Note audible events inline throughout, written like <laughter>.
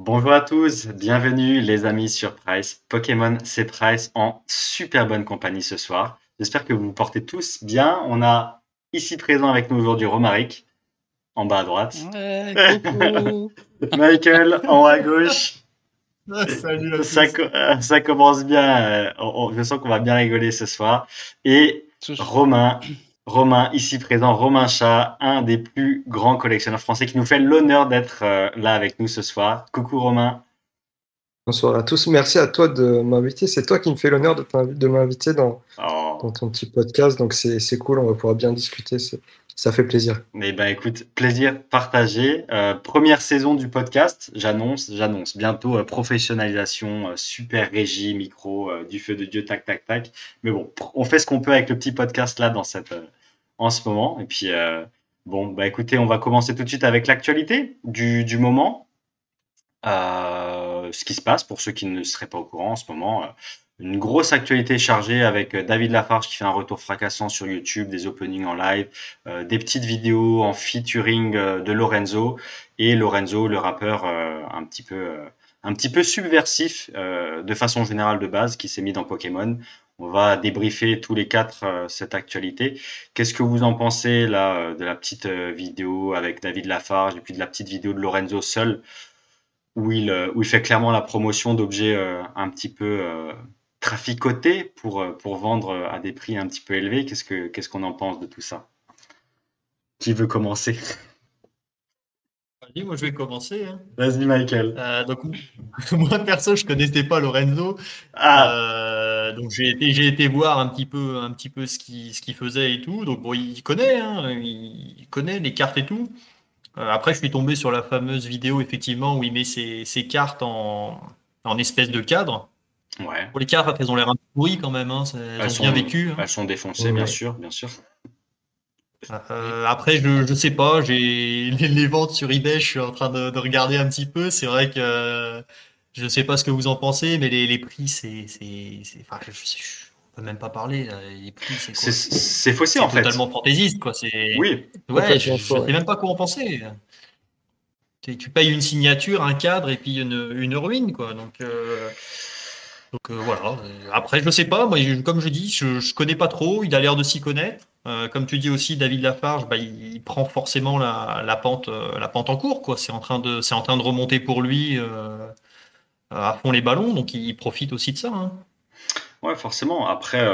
Bonjour à tous, bienvenue les amis sur Price. Pokémon, c'est Price en super bonne compagnie ce soir. J'espère que vous vous portez tous bien. On a ici présent avec nous aujourd'hui Romaric, en bas à droite. <laughs> Michael, en haut à gauche. Salut ça, euh, ça, commence bien. Euh, je sens qu'on va bien rigoler ce soir. Et Romain, Romain, ici présent, Romain Chat, un des plus grands collectionneurs français qui nous fait l'honneur d'être euh, là avec nous ce soir. Coucou Romain. Bonsoir à tous. Merci à toi de m'inviter. C'est toi qui me fais l'honneur de m'inviter dans, oh. dans, ton petit podcast. Donc c'est cool, on va pouvoir bien discuter. Ça fait plaisir. Eh ben écoute, plaisir partagé. Euh, première saison du podcast, j'annonce, j'annonce. Bientôt euh, professionnalisation, super régie, micro, du feu de Dieu, tac, tac, tac. Mais bon, on fait ce qu'on peut avec le petit podcast là dans cette, en ce moment. Et puis, euh, bon, bah écoutez, on va commencer tout de suite avec l'actualité du, moment. Euh, ce qui se passe pour ceux qui ne seraient pas au courant en ce moment. Euh, une grosse actualité chargée avec David Lafarge qui fait un retour fracassant sur YouTube, des openings en live, des petites vidéos en featuring de Lorenzo et Lorenzo, le rappeur un petit peu un petit peu subversif de façon générale de base qui s'est mis dans Pokémon. On va débriefer tous les quatre euh, cette actualité. Qu'est-ce que vous en pensez là euh, de la petite euh, vidéo avec David Lafarge et puis de la petite vidéo de Lorenzo seul où il, où il fait clairement la promotion d'objets un petit peu traficotés pour, pour vendre à des prix un petit peu élevés? Qu'est-ce que qu'est-ce qu'on en pense de tout ça? Qui veut commencer? Moi je vais commencer. Hein. Vas-y, Michael. Euh, donc, <laughs> moi, perso, je connaissais pas Lorenzo. Ah. Euh, donc, j'ai été, j'ai été voir un petit peu, un petit peu ce qu'il ce faisait et tout. Donc, bon, il connaît, hein, il connaît les cartes et tout. Euh, après, je suis tombé sur la fameuse vidéo, effectivement, où il met ses, ses cartes en, en espèce de cadre. Ouais. Pour les cartes, elles ont l'air un peu pourries quand même. Hein, elles, ont bien vécu. Hein. Elles sont défoncées, bien sûr, bien sûr. Euh, après, je, je sais pas, j'ai les, ventes sur eBay, je suis en train de, regarder un petit peu. C'est vrai que je sais pas ce que vous en pensez, mais les, les prix, c'est, c'est, enfin, je, on peut même pas parler. Les prix, c'est quoi? C'est faussé en fait. Totalement fantaisiste, quoi. C'est. Oui. Ouais, je, sais même pas quoi en penser. Tu, tu, payes une signature, un cadre et puis une, une ruine, quoi. Donc. Euh... Donc euh, voilà. Après, je sais pas. Moi, comme je dis, je, je connais pas trop. Il a l'air de s'y connaître. Euh, comme tu dis aussi, David Lafarge, bah, il, prend forcément la, pente, euh, la pente en cours. Quoi. C'est, en train de, c'est en train de remonter pour lui euh, à fond les ballons, donc il profite aussi de ça. Hein. Ouais, forcément. Après,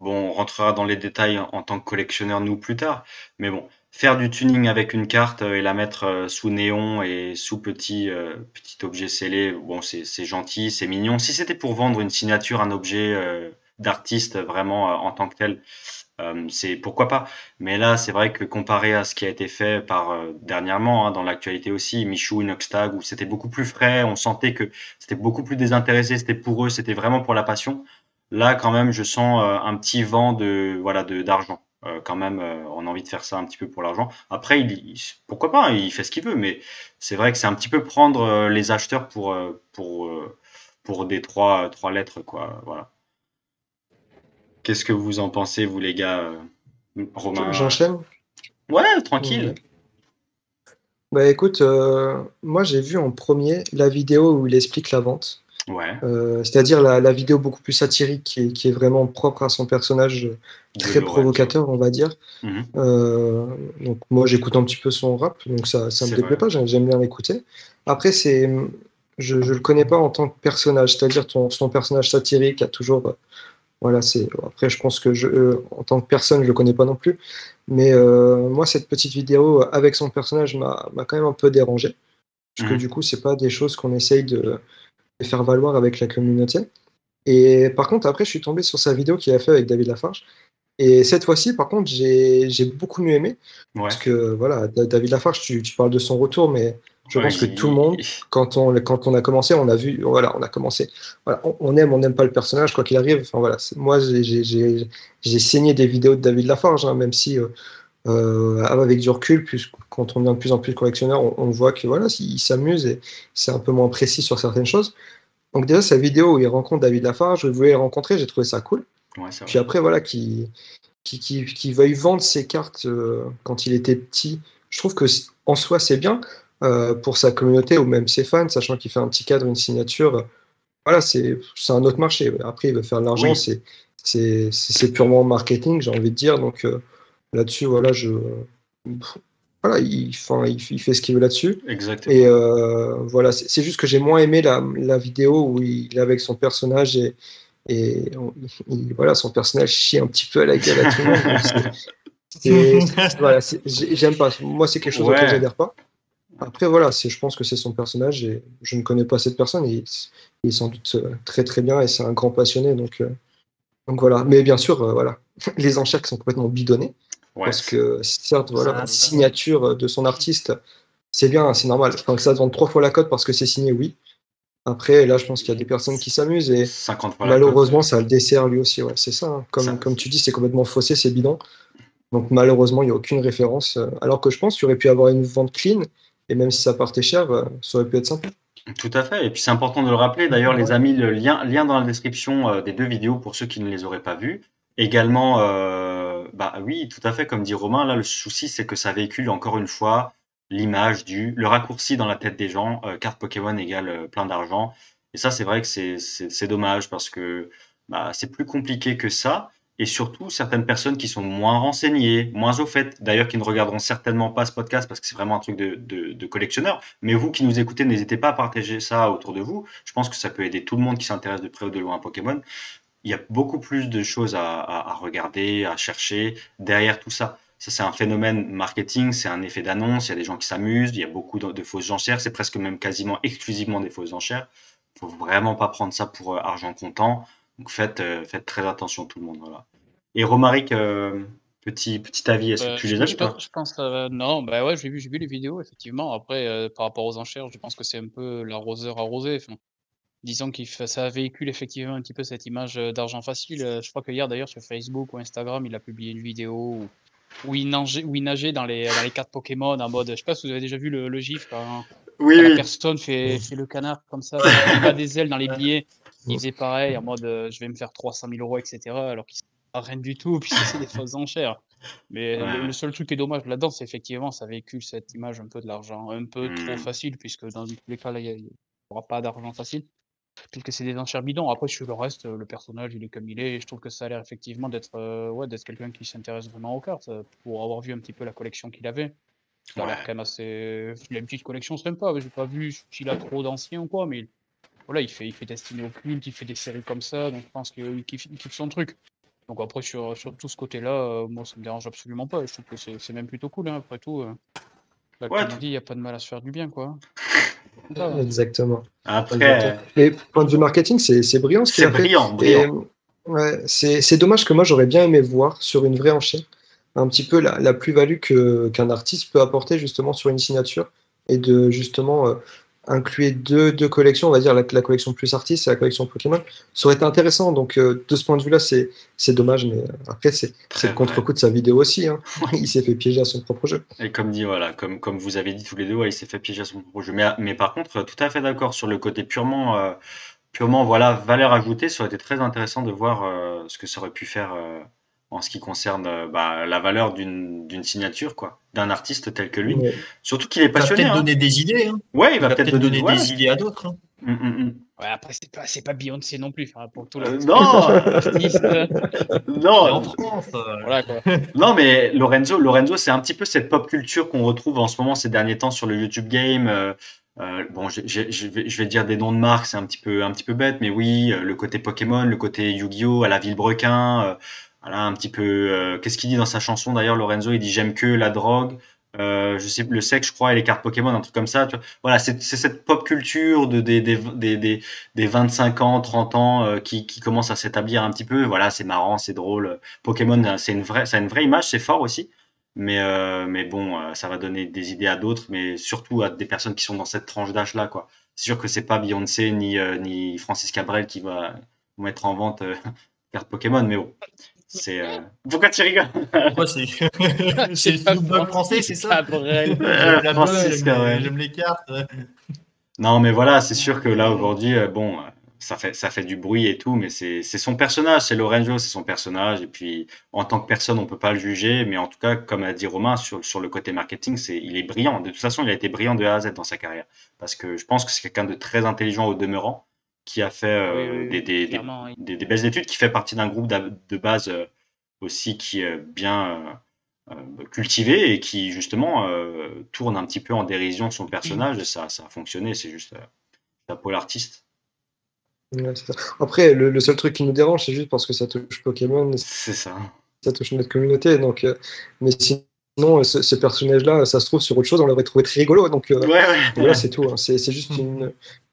bon, on rentrera dans les détails en, tant que collectionneur, nous, plus tard. Mais bon, faire du tuning avec une carte et la mettre sous néon et sous petit, petit objet scellé, bon, c'est, gentil, c'est mignon. Si c'était pour vendre une signature, un objet d'artiste vraiment en tant que tel, euh, c'est pourquoi pas. Mais là, c'est vrai que comparé à ce qui a été fait par euh, dernièrement hein, dans l'actualité aussi, Michou, Inoxtag, où c'était beaucoup plus frais, on sentait que c'était beaucoup plus désintéressé, c'était pour eux, c'était vraiment pour la passion. Là, quand même, je sens euh, un petit vent de voilà de d'argent. quand même, on a envie de faire ça un petit peu pour l'argent. Après, il, pourquoi pas, hein, il fait ce qu'il veut, mais c'est vrai que c'est un petit peu prendre les acheteurs pour pour pour des trois trois lettres quoi. Voilà. Qu'est-ce que vous en pensez, vous les gars euh, Romain? J'enchaîne? Ouais, tranquille. Bah écoute, euh, moi j'ai vu en premier la vidéo où il explique la vente. Ouais. Euh, c'est-à-dire la, vidéo beaucoup plus satirique qui est, vraiment propre à son personnage, très provocateur, on va dire. Mhm. donc moi j'écoute un petit peu son rap, donc ça, ça me déplaît pas, j'aime bien l'écouter. Après, c'est, je ne le connais pas en tant que personnage, c'est-à-dire son personnage satirique a toujours voilà, c'est après je pense que je, euh, en tant que personne je le connais pas non plus, mais euh, moi cette petite vidéo avec son personnage m'a quand même un peu dérangé. Parce que mmh. du coup c'est pas des choses qu'on essaye de, faire valoir avec la communauté. Et par contre après je suis tombé sur sa vidéo qu'il a fait avec David Lafarge. Et cette fois-ci par contre j'ai beaucoup mieux aimé. Parce que voilà David Lafarge tu, tu parles de son retour mais je pense que tout le monde, quand on, quand on a commencé, on a vu, voilà, on a commencé. Voilà, on, aime, on n'aime pas le personnage, quoi qu'il arrive. Enfin, voilà, moi, j'ai saigné des vidéos de David Lafarge, hein, même si, euh, euh, avec du recul, plus, quand on devient de plus en plus collectionneur, on, on voit que voilà, il s'amuse et c'est un peu moins précis sur certaines choses. Donc, déjà, sa vidéo où il rencontre David Lafarge, je voulais le rencontrer, j'ai trouvé ça cool. Puis après, voilà, qui qui, qui, veuille vendre ses cartes euh, quand il était petit, je trouve que en soi, c'est bien. Pour sa communauté ou même ses fans, sachant qu'il fait un petit cadre, une signature. Voilà, c'est un autre marché. Après, il veut faire de l'argent, c'est c'est purement marketing, j'ai envie de dire. Donc là-dessus, voilà, je voilà, il, il, fait ce qu'il veut là-dessus. Exactement. Et voilà, c'est juste que j'ai moins aimé la, la, vidéo où il est avec son personnage et, et voilà, son personnage chie un petit peu à la gueule à tout le monde. <laughs> voilà, j'aime pas. Moi, c'est quelque chose ouais. auquel j'adhère pas. Après, voilà, je pense que c'est son personnage et je ne connais pas cette personne. Et il, est sans doute euh, très très bien et c'est un grand passionné. Donc, euh, donc voilà. Mais bien sûr, euh, voilà, <laughs> les enchères qui sont complètement bidonnées. parce que certes, voilà, la signature de son artiste, c'est bien, c'est normal. Enfin, que ça vende trois fois la cote parce que c'est signé, oui. Après, là, je pense qu'il y a des personnes qui s'amusent et malheureusement, ça le dessert lui aussi. Ouais, c'est ça, hein. Comme, comme tu dis, c'est complètement faussé, c'est bidon. Donc malheureusement, il n'y a aucune référence. Alors que je pense qu'il aurait pu avoir une vente clean et même si ça partait cher, euh, ça aurait pu être sympa. Tout à fait. Et puis c'est important de le rappeler. D'ailleurs, les amis, le lien, lien dans la description euh, des deux vidéos pour ceux qui ne les auraient pas vues. Également, bah oui, tout à fait, comme dit Romain, là, le souci, c'est que ça véhicule encore une fois l'image du le raccourci dans la tête des gens, euh, carte Pokémon égale euh, plein d'argent. Et ça, c'est vrai que c'est dommage parce que bah, c'est plus compliqué que ça. Et surtout, certaines personnes qui sont moins renseignées, moins au fait, d'ailleurs qui ne regarderont certainement pas ce podcast parce que c'est vraiment un truc de, collectionneur. Mais vous qui nous écoutez, n'hésitez pas à partager ça autour de vous. Je pense que ça peut aider tout le monde qui s'intéresse de près ou de loin à Pokémon. Il y a beaucoup plus de choses à, regarder, à chercher derrière tout ça. Ça, c'est un phénomène marketing, c'est un effet d'annonce, il y a des gens qui s'amusent, il y a beaucoup de, fausses enchères, c'est presque même quasiment exclusivement des fausses enchères. Il faut vraiment pas prendre ça pour euh, argent comptant. Donc faites, euh, faites très attention tout le monde. Voilà. Et Romaric, euh, petit, petit avis, est-ce que tu les as Je, je pense, non, bah ouais, j'ai vu, vu les vidéos, effectivement. Après, par rapport aux enchères, je pense que c'est un peu l'arroseur arrosé. Enfin, disons que ça véhicule effectivement un petit peu cette image d'argent facile. Je crois que hier, d'ailleurs, sur Facebook ou Instagram, il a publié une vidéo où où il nageait, où il nageait dans, les, dans les cartes Pokémon en mode. Je sais pas si vous avez déjà vu le, le gif quand, oui, la personne fait, fait, le canard comme ça, il a des ailes dans les billets. Il faisait pareil en mode euh, je vais me faire 300 000 euros, etc. Alors qu'il ne rien du tout, <laughs> puis c'est des fausses enchères. Mais le, seul truc qui est dommage là-dedans, c'est effectivement ça véhicule cette image un peu de l'argent, un peu trop hmm. facile, puisque dans tous les cas, là, il n'y aura pas d'argent facile puisque c'est des enchères bidons. Après, sur le reste, le personnage, il est comme il est, et je trouve que ça a l'air effectivement d'être euh, ouais, quelqu'un qui s'intéresse vraiment aux cartes, euh, pour avoir vu un petit peu la collection qu'il avait. Ça a l'air quand même assez. Il a une petite collection sympa, j'ai pas vu s'il a trop d'anciens ou quoi, mais voilà, il fait, il fait Destiné au culte, il fait des séries comme ça, donc je pense qu'il kiffe, son truc. Donc après, sur, sur tout ce côté-là, euh, moi, ça me dérange absolument pas, je trouve que c'est même plutôt cool, hein, après tout. Bah, comme on dit, il n'y a pas de mal à se faire du bien, quoi. <laughs> Exactement. Après. Mais point de vue marketing, c'est brillant ce qu'il a brillant, Brillant. Ouais, c'est dommage que moi j'aurais bien aimé voir sur une vraie enchère un petit peu la, la plus-value qu'un artiste peut apporter justement sur une signature et de justement euh, inclure deux, deux, collections, on va dire la, la, collection plus artiste et la collection Pokémon, ça aurait été intéressant. Donc, euh, de ce point de vue-là, c'est dommage, mais euh, après, c'est le contre-coup de sa vidéo aussi. Hein. il s'est fait piéger à son propre jeu. Et comme dit, voilà, comme, comme vous avez dit tous les deux, il s'est fait piéger à son propre jeu. Mais, mais par contre, tout à fait d'accord sur le côté purement, euh, purement voilà, valeur ajoutée, ça aurait été très intéressant de voir ce que ça aurait pu faire en ce qui concerne euh, bah, la valeur d'une signature, quoi, d'un artiste tel que lui. Surtout qu'il est passionné. Il va peut-être hein. donner des idées. Hein. Ouais, il va, peut-être donner, des idées à d'autres. Hein. Hum, hum, hum. Ouais, après, c'est pas, pas Beyoncé non plus, pour tout le euh, Non <laughs> <laughs> Non en France, euh, voilà, quoi. <laughs> Non, mais Lorenzo, Lorenzo c'est un petit peu cette pop culture qu'on retrouve en ce moment, ces derniers temps, sur le YouTube Game. Euh, bon, je, je, je, vais, je, vais, dire des noms de marques, c'est un petit peu un petit peu bête, mais oui, le côté Pokémon, le côté Yu-Gi-Oh à la Villebrequin, voilà, un petit peu. Euh, qu'est-ce qu'il dit dans sa chanson d'ailleurs, Lorenzo? Il dit J'aime que la drogue, euh, je sais, le sexe, je crois, et les cartes Pokémon, un truc comme ça. Voilà, c'est cette pop culture de, des, des, des, des 25 ans, 30 ans euh, qui, qui commence à s'établir un petit peu. Voilà, c'est marrant, c'est drôle. Pokémon, c'est une vraie, ça a une vraie image, c'est fort aussi. Mais, mais bon, ça va donner des idées à d'autres, mais surtout à des personnes qui sont dans cette tranche d'âge-là. quoi. C'est sûr que c'est pas Beyoncé ni, ni Francis Cabrel qui va mettre en vente <laughs> cartes Pokémon, mais bon. C'est euh... Pourquoi tu rigoles? Pourquoi c'est <laughs> C'est le français, c'est ça? La Francis, J'aime les cartes. Non, mais voilà, c'est sûr que là aujourd'hui, euh, bon, ça fait, ça fait du bruit et tout, mais c'est son personnage, c'est Lorenzo, c'est son personnage. Et puis, en tant que personne, on peut pas le juger, mais en tout cas, comme a dit Romain, sur, sur le côté marketing, c'est, il est brillant. De toute façon, il a été brillant de A à Z dans sa carrière. Parce que je pense que c'est quelqu'un de très intelligent au demeurant, qui a fait euh, des, des, des, des, belles études, qui fait partie d'un groupe de base euh, aussi qui est bien euh, cultivé et qui, justement, tourne un petit peu en dérision son personnage. Et ça, ça a fonctionné, c'est juste un pôle artiste. Après, le, seul truc qui nous dérange, c'est juste parce que ça touche Pokémon. C'est ça. Ça touche notre communauté. Donc, euh, mais sinon, ce, personnage-là, ça se trouve sur autre chose, on l'aurait trouvé très rigolo. Donc, euh, ouais, c'est tout. Hein. C'est juste une.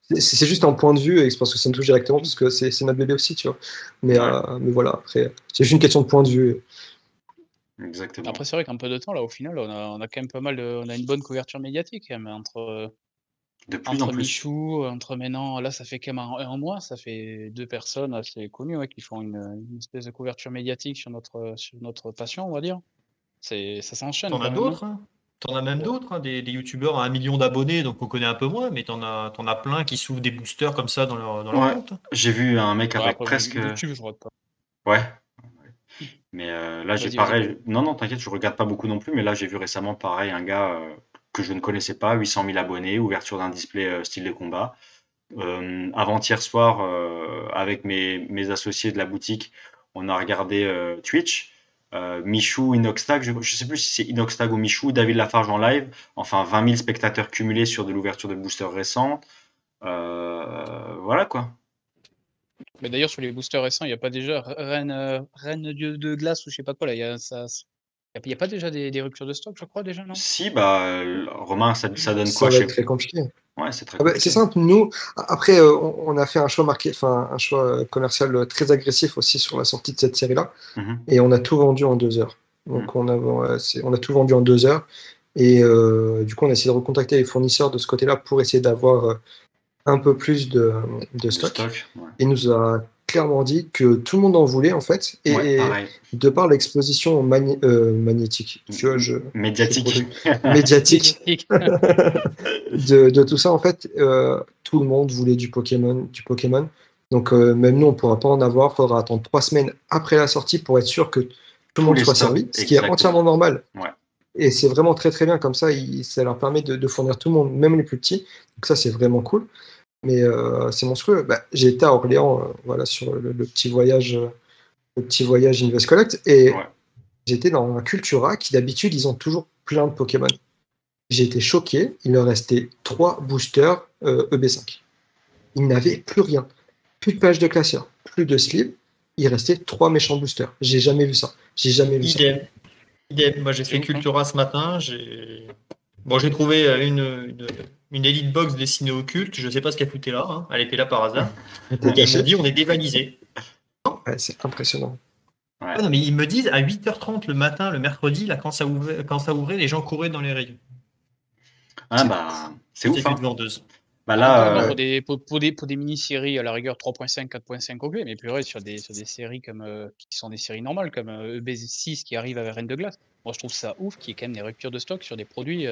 C'est juste un point de vue, et c'est parce que ça me touche directement, parce que c'est notre bébé aussi, tu vois. Mais, euh, mais voilà, après, c'est juste une question de point de vue. Exactement. Après, c'est vrai qu'un peu de temps, là, au final, on a, on a quand même pas mal de, On a une bonne couverture médiatique, mais entre entre Michou, entre maintenant, là, ça fait quand même un, mois, ça fait deux personnes assez connues qui font une, espèce de couverture médiatique sur notre, sur notre passion, on va dire. Ça s'enchaîne. T'en as d'autres hein? T'en as même d'autres, hein, des, youtubeurs à un million d'abonnés, donc on connaît un peu moins, mais t'en as, en as plein qui s'ouvrent des boosters comme ça dans leur, dans leur compte. J'ai vu un mec avec presque. YouTube, je regarde pas. Ouais. Mais euh, là, j'ai pareil. Non, non, t'inquiète, je regarde pas beaucoup non plus, mais là, j'ai vu récemment pareil un gars euh, que je ne connaissais pas, 800 000 abonnés, ouverture d'un display euh, style de combat. Euh, avant-hier soir, euh, avec mes, mes, associés de la boutique, on a regardé Twitch. Michou, Inoxtag, je ne sais plus si c'est Inoxtag ou Michou, David Lafarge en live, enfin 20 000 spectateurs cumulés sur de l'ouverture de boosters récents. voilà quoi. Mais d'ailleurs, sur les boosters récents, il n'y a pas déjà Reine, Reine Dieu de glace ou je sais pas quoi là. Y a, ça, il n'y a pas déjà des, ruptures de stock, je crois, déjà, non? Si, bah, Romain, ça, ça donne quoi Ça va être très compliqué. Ouais, c'est très ah bah, C'est simple, nous, après, euh, on, a fait un choix, marqué, un choix euh, commercial très agressif aussi sur la sortie de cette série-là, mhm. et on a tout vendu en deux heures. Donc, mhm. on, a, on a tout vendu en deux heures, et euh, du coup, on a essayé de recontacter les fournisseurs de ce côté-là pour essayer d'avoir un peu plus de, de stock. Et nous a clairement dit que tout le monde en voulait en fait, et, de par l'exposition euh, magnétique, tu vois, je, médiatique, médiatique. <laughs> De, de, tout ça en fait, euh, tout le monde voulait du Pokémon, du Pokémon. Donc euh, même nous, on pourra pas en avoir, il faudra attendre trois semaines après la sortie pour être sûr que tout le monde soit servi, ce qui est entièrement normal. Et c'est vraiment très très bien. Comme ça, ça leur permet de, de, fournir tout le monde, même les plus petits. Donc ça c'est vraiment cool mais euh, c'est monstrueux. Bah, j'ai été à Orléans, euh, voilà, sur le, petit voyage, le petit voyage Invest Collect, et j'étais dans un Cultura qui d'habitude ils ont toujours plein de Pokémon. J'ai été choqué, il leur restait trois boosters EB5. Euh, e il n'avait plus rien, plus de page de classeur, plus de slip. Il restait trois méchants boosters. J'ai jamais vu ça. J'ai jamais vu Idem. ça. Idem. Moi j'ai fait Cultura ce matin. J'ai bon, j'ai trouvé une une Elite Box dessinée occulte. Je ne sais pas ce qu'elle foutait là. Hein. Elle était là par hasard. <laughs> ils m'ont dit on est dévalisé. c'est impressionnant. non, mais ils me disent à 8h30 le matin, le mercredi, là, quand ça ouvrait, quand ça ouvrait les gens couraient dans les rayons. Ah bah, c'est ouf. Hein. Bah là, euh, pour, des, pour, des, pour des mini-séries à la rigueur 3.5, 4.5 ok, mais plus vrai sur des, sur des séries comme, euh, qui sont des séries normales, comme euh, EB6 qui arrive avec Reine de Glace. Moi, je trouve ça ouf qu'il y ait quand même des ruptures de stock sur des produits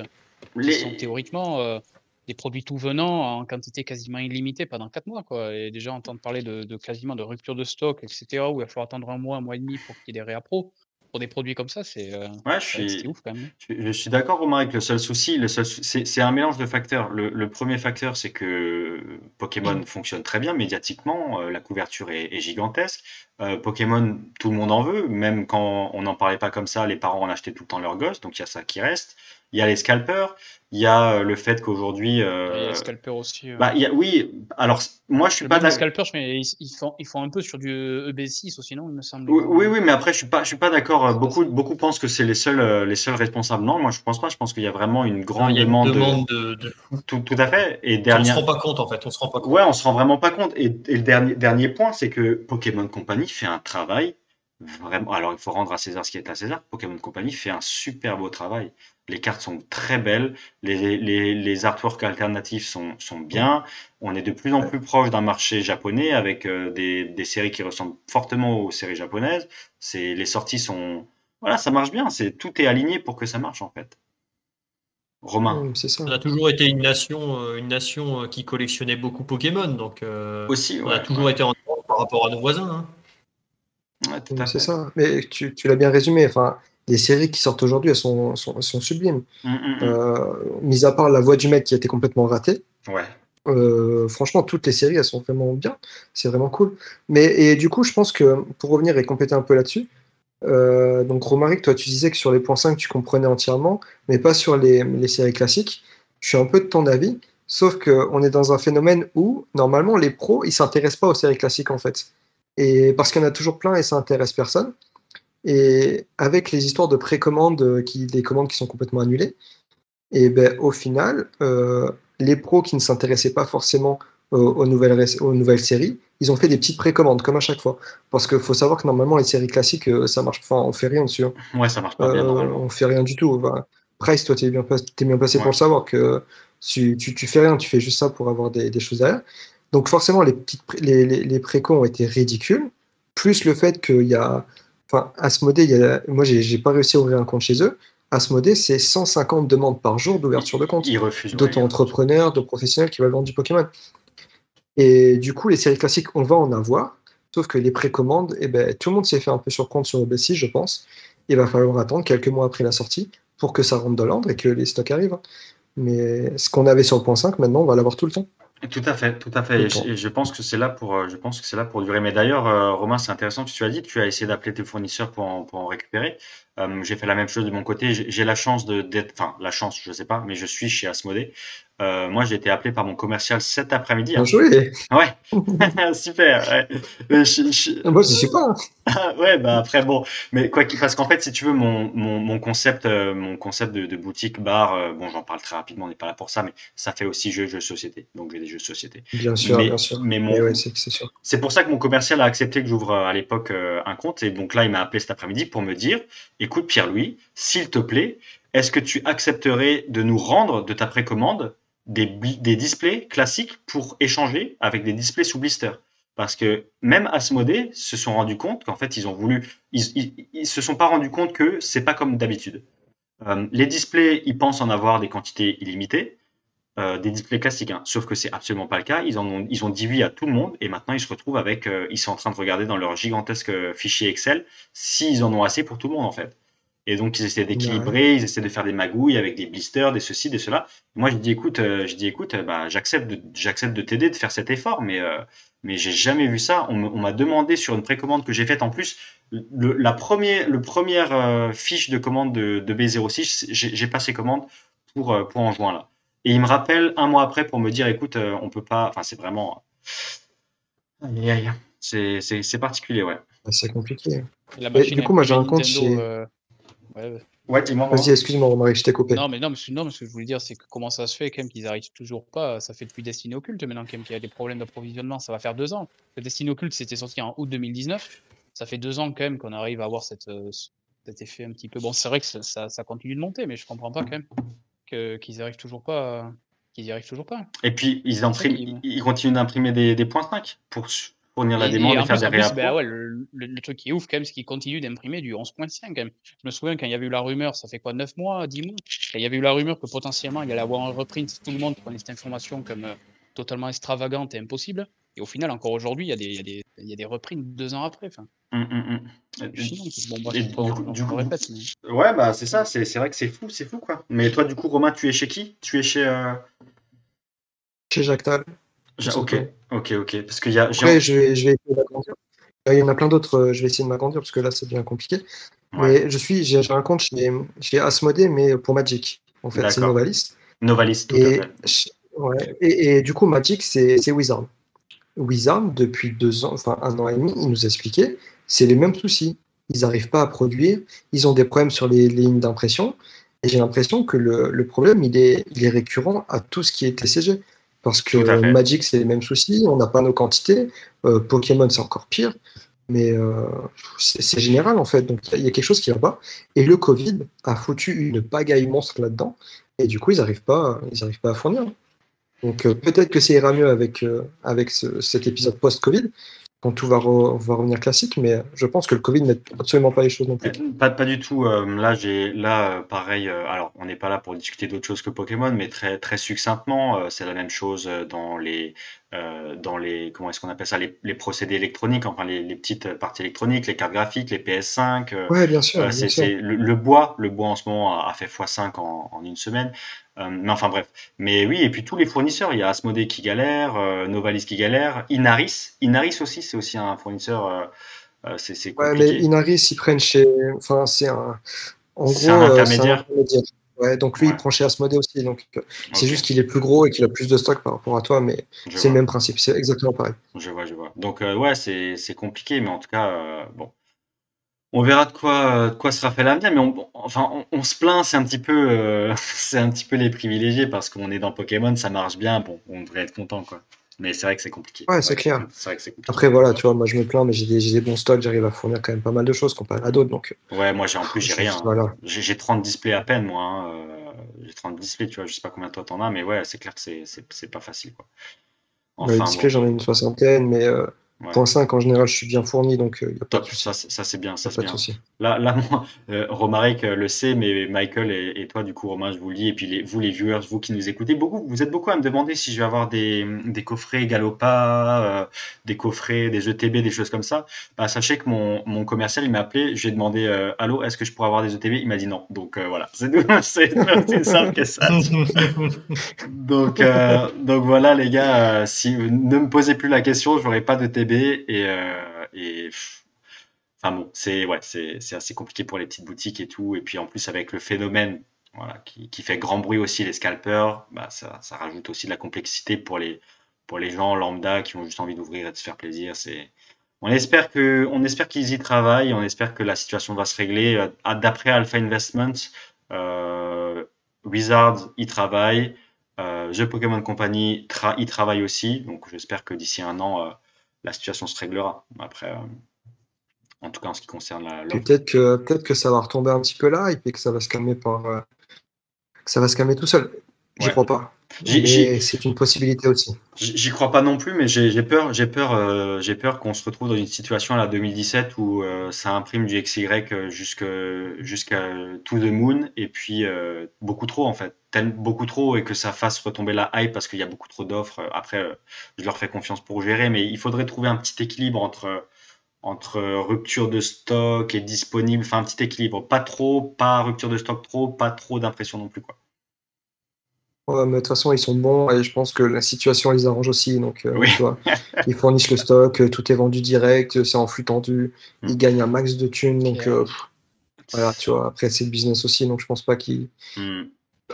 qui sont théoriquement des produits tout venant en quantité quasiment illimitée pendant 4 mois. Quoi. Et déjà entendre parler de, quasiment de rupture de stock, etc., où il va falloir attendre un mois, un mois et demi pour qu'il y ait des réappros. Pour des produits comme ça, c'est euh, ouais, ouf quand même. Je, suis d'accord, Romain, avec le seul souci. Le c'est, un mélange de facteurs. Le, premier facteur, c'est que Pokémon mmh. fonctionne très bien médiatiquement. Euh, la couverture est, gigantesque. Euh, Pokémon, tout le monde en veut. Même quand on n'en parlait pas comme ça, les parents en achetaient tout le temps leurs gosses. Donc il y a ça qui reste. Il y a les scalpers. Il y a euh, le fait qu'aujourd'hui. il y a les euh, scalpers aussi. Bah, y a, oui, alors moi je suis pas d'accord. Les scalpers, mais ils, font, ils font un peu sur du EB6 aussi, non Il me semble. Oui, oui, mais après je suis pas, je suis pas d'accord. Beaucoup, beaucoup pensent que c'est les seuls, euh, les seuls responsables. Non, moi je pense pas. Je pense qu'il y a vraiment une grande demande. de... Tout, tout, à fait. Et dernière... On se rend pas compte en fait. On se rend pas compte. Ouais, on se rend vraiment pas compte. Et, et le dernier, dernier point, c'est que Pokémon Company fait un travail vraiment. Alors il faut rendre à César ce qui est à César. Pokémon Company fait un super beau travail. Les cartes sont très belles, les, les, les artworks alternatifs sont, sont, bien. On est de plus en plus proche d'un marché japonais avec euh, des, des, séries qui ressemblent fortement aux séries japonaises. C'est les sorties sont voilà, ça marche bien. C'est tout est aligné pour que ça marche en fait. Romain. c'est ça. On a toujours été une nation, une nation qui collectionnait beaucoup Pokémon, donc Aussi, on a toujours été en avance par rapport à nos voisins. Hein. C'est ça. Mais tu, tu l'as bien résumé. Enfin, les séries qui sortent aujourd'hui, elles sont, sont, sont sublimes. Mm, mm, mm. Euh, mis à part La Voix du Maître qui a été complètement ratée. Ouais. Euh, franchement, toutes les séries, elles sont vraiment bien. C'est vraiment cool. Mais et du coup, je pense que pour revenir et compléter un peu là-dessus, euh, donc Romaric, toi, tu disais que sur les points 5, tu comprenais entièrement, mais pas sur les, les séries classiques. Je suis un peu de ton avis, sauf qu'on est dans un phénomène où, normalement, les pros, ils s'intéressent pas aux séries classiques, en fait. Et parce qu'il y en a toujours plein et ça intéresse personne. Et avec les histoires de précommande, euh, qui, des commandes qui sont complètement annulées, et ben, au final, euh, les pros qui ne s'intéressaient pas forcément aux, nouvelles, aux nouvelles séries, ils ont fait des petites précommandes, comme à chaque fois. Parce qu'il faut savoir que normalement, les séries classiques, euh, ça marche enfin, on fait rien dessus. Hein. Ouais, ça marche pas bien. on fait rien du tout. Price, toi, tu es bien, es bien placé pour le savoir que tu, tu, fais rien, tu fais juste ça pour avoir des, des choses derrière. Donc, forcément, les, petites, les, les, ont été ridicules. Plus le fait qu'il y a Enfin, Asmodée, il y a, moi, j'ai pas réussi à ouvrir un compte chez eux. Asmodée, c'est 150 demandes par jour d'ouverture de compte. D'auto-entrepreneurs, de professionnels qui veulent vendre du Pokémon. Et du coup, les séries classiques, on va en avoir. Sauf que les précommandes, eh ben, tout le monde s'est fait un peu sur compte sur OBC, je pense. Il va falloir attendre quelques mois après la sortie pour que ça rentre dans l'ordre et que les stocks arrivent. Mais ce qu'on avait sur le point 5, maintenant, on va l'avoir tout le temps. Tout à fait, tout à fait. Et je, pense que c'est là pour, euh, je pense que c'est là pour durer. Mais d'ailleurs, euh, Romain, c'est intéressant que tu as dit tu as essayé d'appeler tes fournisseurs pour en, pour en récupérer. Euh, j'ai fait la même chose de mon côté. J'ai la chance d'être, enfin la chance, je sais pas, mais je suis chez Asmodée. Euh, moi, j'ai été appelé par mon commercial cet après-midi. Hein. joué. Ouais, <laughs> super. Ouais. Je, Moi, je sais pas. <laughs> ouais, bah après bon, mais quoi qu'il parce qu'en fait, si tu veux, mon, mon, mon concept, euh, mon concept de, de boutique bar, euh, bon, j'en parle très rapidement, on n'est pas là pour ça, mais ça fait aussi jeux de société. Donc j'ai des jeux de société. Bien sûr, mais, bien sûr. Mais mon, c'est pour ça que mon commercial a accepté que j'ouvre à l'époque un compte et donc là, il m'a appelé cet après-midi pour me dire, écoute Pierre-Louis, s'il te plaît, est-ce que tu accepterais de nous rendre de ta précommande des, displays classiques pour échanger avec des displays sous blister? Parce que même Asmodée se sont rendus compte qu'en fait, ils ont voulu, ils, ils, se sont pas rendus compte que c'est pas comme d'habitude. Euh, les displays, ils pensent en avoir des quantités illimitées, euh, des displays classiques, hein. sauf que c'est absolument pas le cas. Ils en ont, ils ont dit oui à tout le monde et maintenant ils se retrouvent avec, euh, ils sont en train de regarder dans leur gigantesque fichier Excel s'ils en ont assez pour tout le monde en fait. Et donc, ils essaient d'équilibrer, ils essaient de faire des magouilles avec des blisters, des ceci, des cela. Moi, je dis, écoute, euh, je dis, écoute, euh, bah, j'accepte de, j'accepte de t'aider, de faire cet effort, mais, euh, mais j'ai jamais vu ça. On, m'a demandé sur une précommande que j'ai faite en plus, le, la première, le première fiche de commande de, de B06, j'ai passé commande pour, pour en juin là. Et il me rappelle un mois après pour me dire, écoute, on peut pas, enfin, c'est vraiment, aïe, aïe, c'est, c'est, particulier, ouais. C'est compliqué. du coup, moi, j'ai un compte chez. Ouais, ouais dis-moi. Vas-y, excuse-moi, Marie, je t'ai coupé. Non, mais non, mais, non, ce que je voulais dire, c'est que comment ça se fait quand même qu'ils arrivent toujours pas. Ça fait depuis Destiny Occulte maintenant quand même qu'il y a des problèmes d'approvisionnement. Ça va faire deux ans. Le Destiny Occulte, c'était sorti en août 2019. Ça fait deux ans quand même qu'on arrive à avoir cette, euh, cet effet un petit peu. Bon, c'est vrai que ça, ça, continue de monter, mais je comprends pas quand même qu'ils arrivent toujours pas. Qu'ils y arrivent toujours pas. Et puis, ils, impriment, ils continuent d'imprimer des, des points 5 pour fournir la demande et, faire des réapports. Bah ouais, le, le, truc qui est ouf quand même, c'est qu'il continue d'imprimer du 11.5 quand même. Je me souviens quand il y avait eu la rumeur, ça fait quoi, 9 mois, 10 mois Il y avait eu la rumeur que potentiellement il allait avoir un reprint, tout le monde prenait cette information comme euh, totalement extravagante et impossible. Et au final, encore aujourd'hui, il y a des, il y a des, il y a des reprints deux ans après. Enfin, hum, hum, hum. Bon, du, coup, répète, Ouais, bah c'est ça, c'est vrai que c'est fou, c'est fou quoi. Mais toi, du coup, Romain, tu es chez qui? Tu es chez. Euh... Chez Jacques Tal. Ok, ok, ok. Parce qu'il y a. Après, je vais, je vais essayer d'agrandir. Il y en a plein d'autres, euh, je vais essayer de m'agrandir parce que là, c'est bien compliqué. Mais je suis, j'ai un compte chez, chez mais pour Magic. En fait, c'est Novalis. Novalis, tout et, à fait. Ouais, et, et, du coup, Magic, c'est Wizard. Wizard, depuis deux ans, enfin un an et demi, il nous expliquait, c'est les mêmes soucis. Ils n'arrivent pas à produire, ils ont des problèmes sur les, les lignes d'impression. Et j'ai l'impression que le, le, problème, il est, il est récurrent à tout ce qui est TCG. Parce que Magic, c'est les mêmes soucis, on n'a pas nos quantités. Euh, Pokémon, c'est encore pire. Mais euh, c'est général, en fait. Donc, il y, a quelque chose qui va pas. Et le Covid a foutu une pagaille monstre là-dedans. Et du coup, ils n'arrivent pas, ils pas à fournir. Donc, euh, peut-être que ça ira mieux avec, avec cet épisode post-Covid. quand tout va, va, revenir classique, mais je pense que le Covid n'aide absolument pas les choses non plus. Pas, pas du tout. Euh, là, j'ai là, pareil. Euh, alors, on n'est pas là pour discuter d'autre chose que Pokémon, mais très très succinctement, euh, c'est la même chose dans les dans les comment est-ce qu'on appelle ça les, les, procédés électroniques, enfin les, les, petites parties électroniques, les cartes graphiques, les PS5. ouais, bien sûr. c'est le, bois, le bois en ce moment a, fait x5 en, en une semaine. Euh, mais enfin bref. Mais oui, et puis tous les fournisseurs, il y a Asmodee qui galère, euh, Novalis qui galère, Inaris. Inaris aussi, c'est aussi un fournisseur. Euh, c'est compliqué. Ouais, mais Inaris, ils prennent chez. Enfin, c'est un. En gros, un intermédiaire. Ouais, donc lui, il prend chez Asmodee aussi. Donc c'est juste qu'il est plus gros et qu'il a plus de stock par rapport à toi, mais c'est le même principe. C'est exactement pareil. Je vois, je vois. Donc ouais, c'est compliqué, mais en tout cas, bon on verra de quoi, de quoi sera fait l'avenir, mais on, enfin, on, se plaint, c'est un petit peu, euh, <laughs> c'est un petit peu les privilégiés parce qu'on est dans Pokémon, ça marche bien, bon, on devrait être content, quoi. Mais c'est vrai que c'est compliqué. Ouais, c'est clair. Après, voilà, tu vois, moi je me plains, mais j'ai des, des, bons stocks, j'arrive à fournir quand même pas mal de choses comparé à d'autres, donc. Ouais, moi j'ai en plus j'ai rien. Voilà. J'ai 30 displays à peine, moi. Hein, euh, j'ai 30 displays, tu vois, je sais pas combien toi t'en as, mais ouais, c'est clair que c'est pas facile, quoi. Enfin, les displays, j'en ai une soixantaine, mais. Euh, Point 5, en général, je suis bien fourni, donc il euh, a pas de Ça, ça c'est bien. Ça, c'est bien. Là, là <laughs> moi, euh, Romaric euh, le sait, mais Michael et, toi, du coup, Romain, je vous le dis, et puis les, vous, les viewers, vous qui nous écoutez, beaucoup, vous êtes beaucoup à me demander si je vais avoir des, des coffrets Galopa, des coffrets, des ETB, des choses comme ça. Bah, sachez que mon, mon commercial, il m'a appelé, je lui ai demandé Allô, est-ce que je pourrais avoir des ETB Il m'a dit non. Donc voilà, c'est <laughs> simple que ça. <laughs> donc, donc voilà, les gars, si ne me posez plus la question, je n'aurai pas de Et, euh, enfin bon, c'est ouais, assez compliqué pour les petites boutiques et tout. Et puis en plus avec le phénomène voilà, qui, qui fait grand bruit aussi les scalpers, bah ça, ça, rajoute aussi de la complexité pour les pour les gens lambda qui ont juste envie d'ouvrir et de se faire plaisir. On espère que on qu'ils y travaillent, on espère que la situation va se régler. Euh, d'après Alpha Investment, euh, Wizards y travaille. Euh, The Pokémon Company tra y travaille aussi, donc j'espère que d'ici un an, la situation se réglera. Après, euh, en tout cas en ce qui concerne la. Peut-être que, peut que ça va retomber un petit peu là et que ça va se calmer par. Euh, que ça va se calmer tout seul. J'y crois pas. C'est une possibilité aussi. J'y crois pas non plus, mais j'ai peur, j'ai peur, euh, j'ai peur qu'on se retrouve dans une situation à la 2017 où ça imprime du XY jusqu'à To the Moon et puis beaucoup trop en fait beaucoup trop et que ça fasse retomber la hype parce qu'il y a beaucoup trop d'offres. Après, euh, je leur fais confiance pour gérer, mais il faudrait trouver un petit équilibre entre, entre rupture de stock et disponible, enfin un petit équilibre. Pas trop, pas rupture de stock trop, pas trop d'impression non plus. Quoi. Ouais, mais de toute façon, ils sont bons et je pense que la situation les arrange aussi. Donc, euh, <laughs> ils fournissent le stock, euh, tout est vendu direct, c'est en flux tendu, mm. ils gagnent un max de thunes. Donc, voilà, tu vois, après, c'est le business aussi, donc je pense pas qu'ils. Mm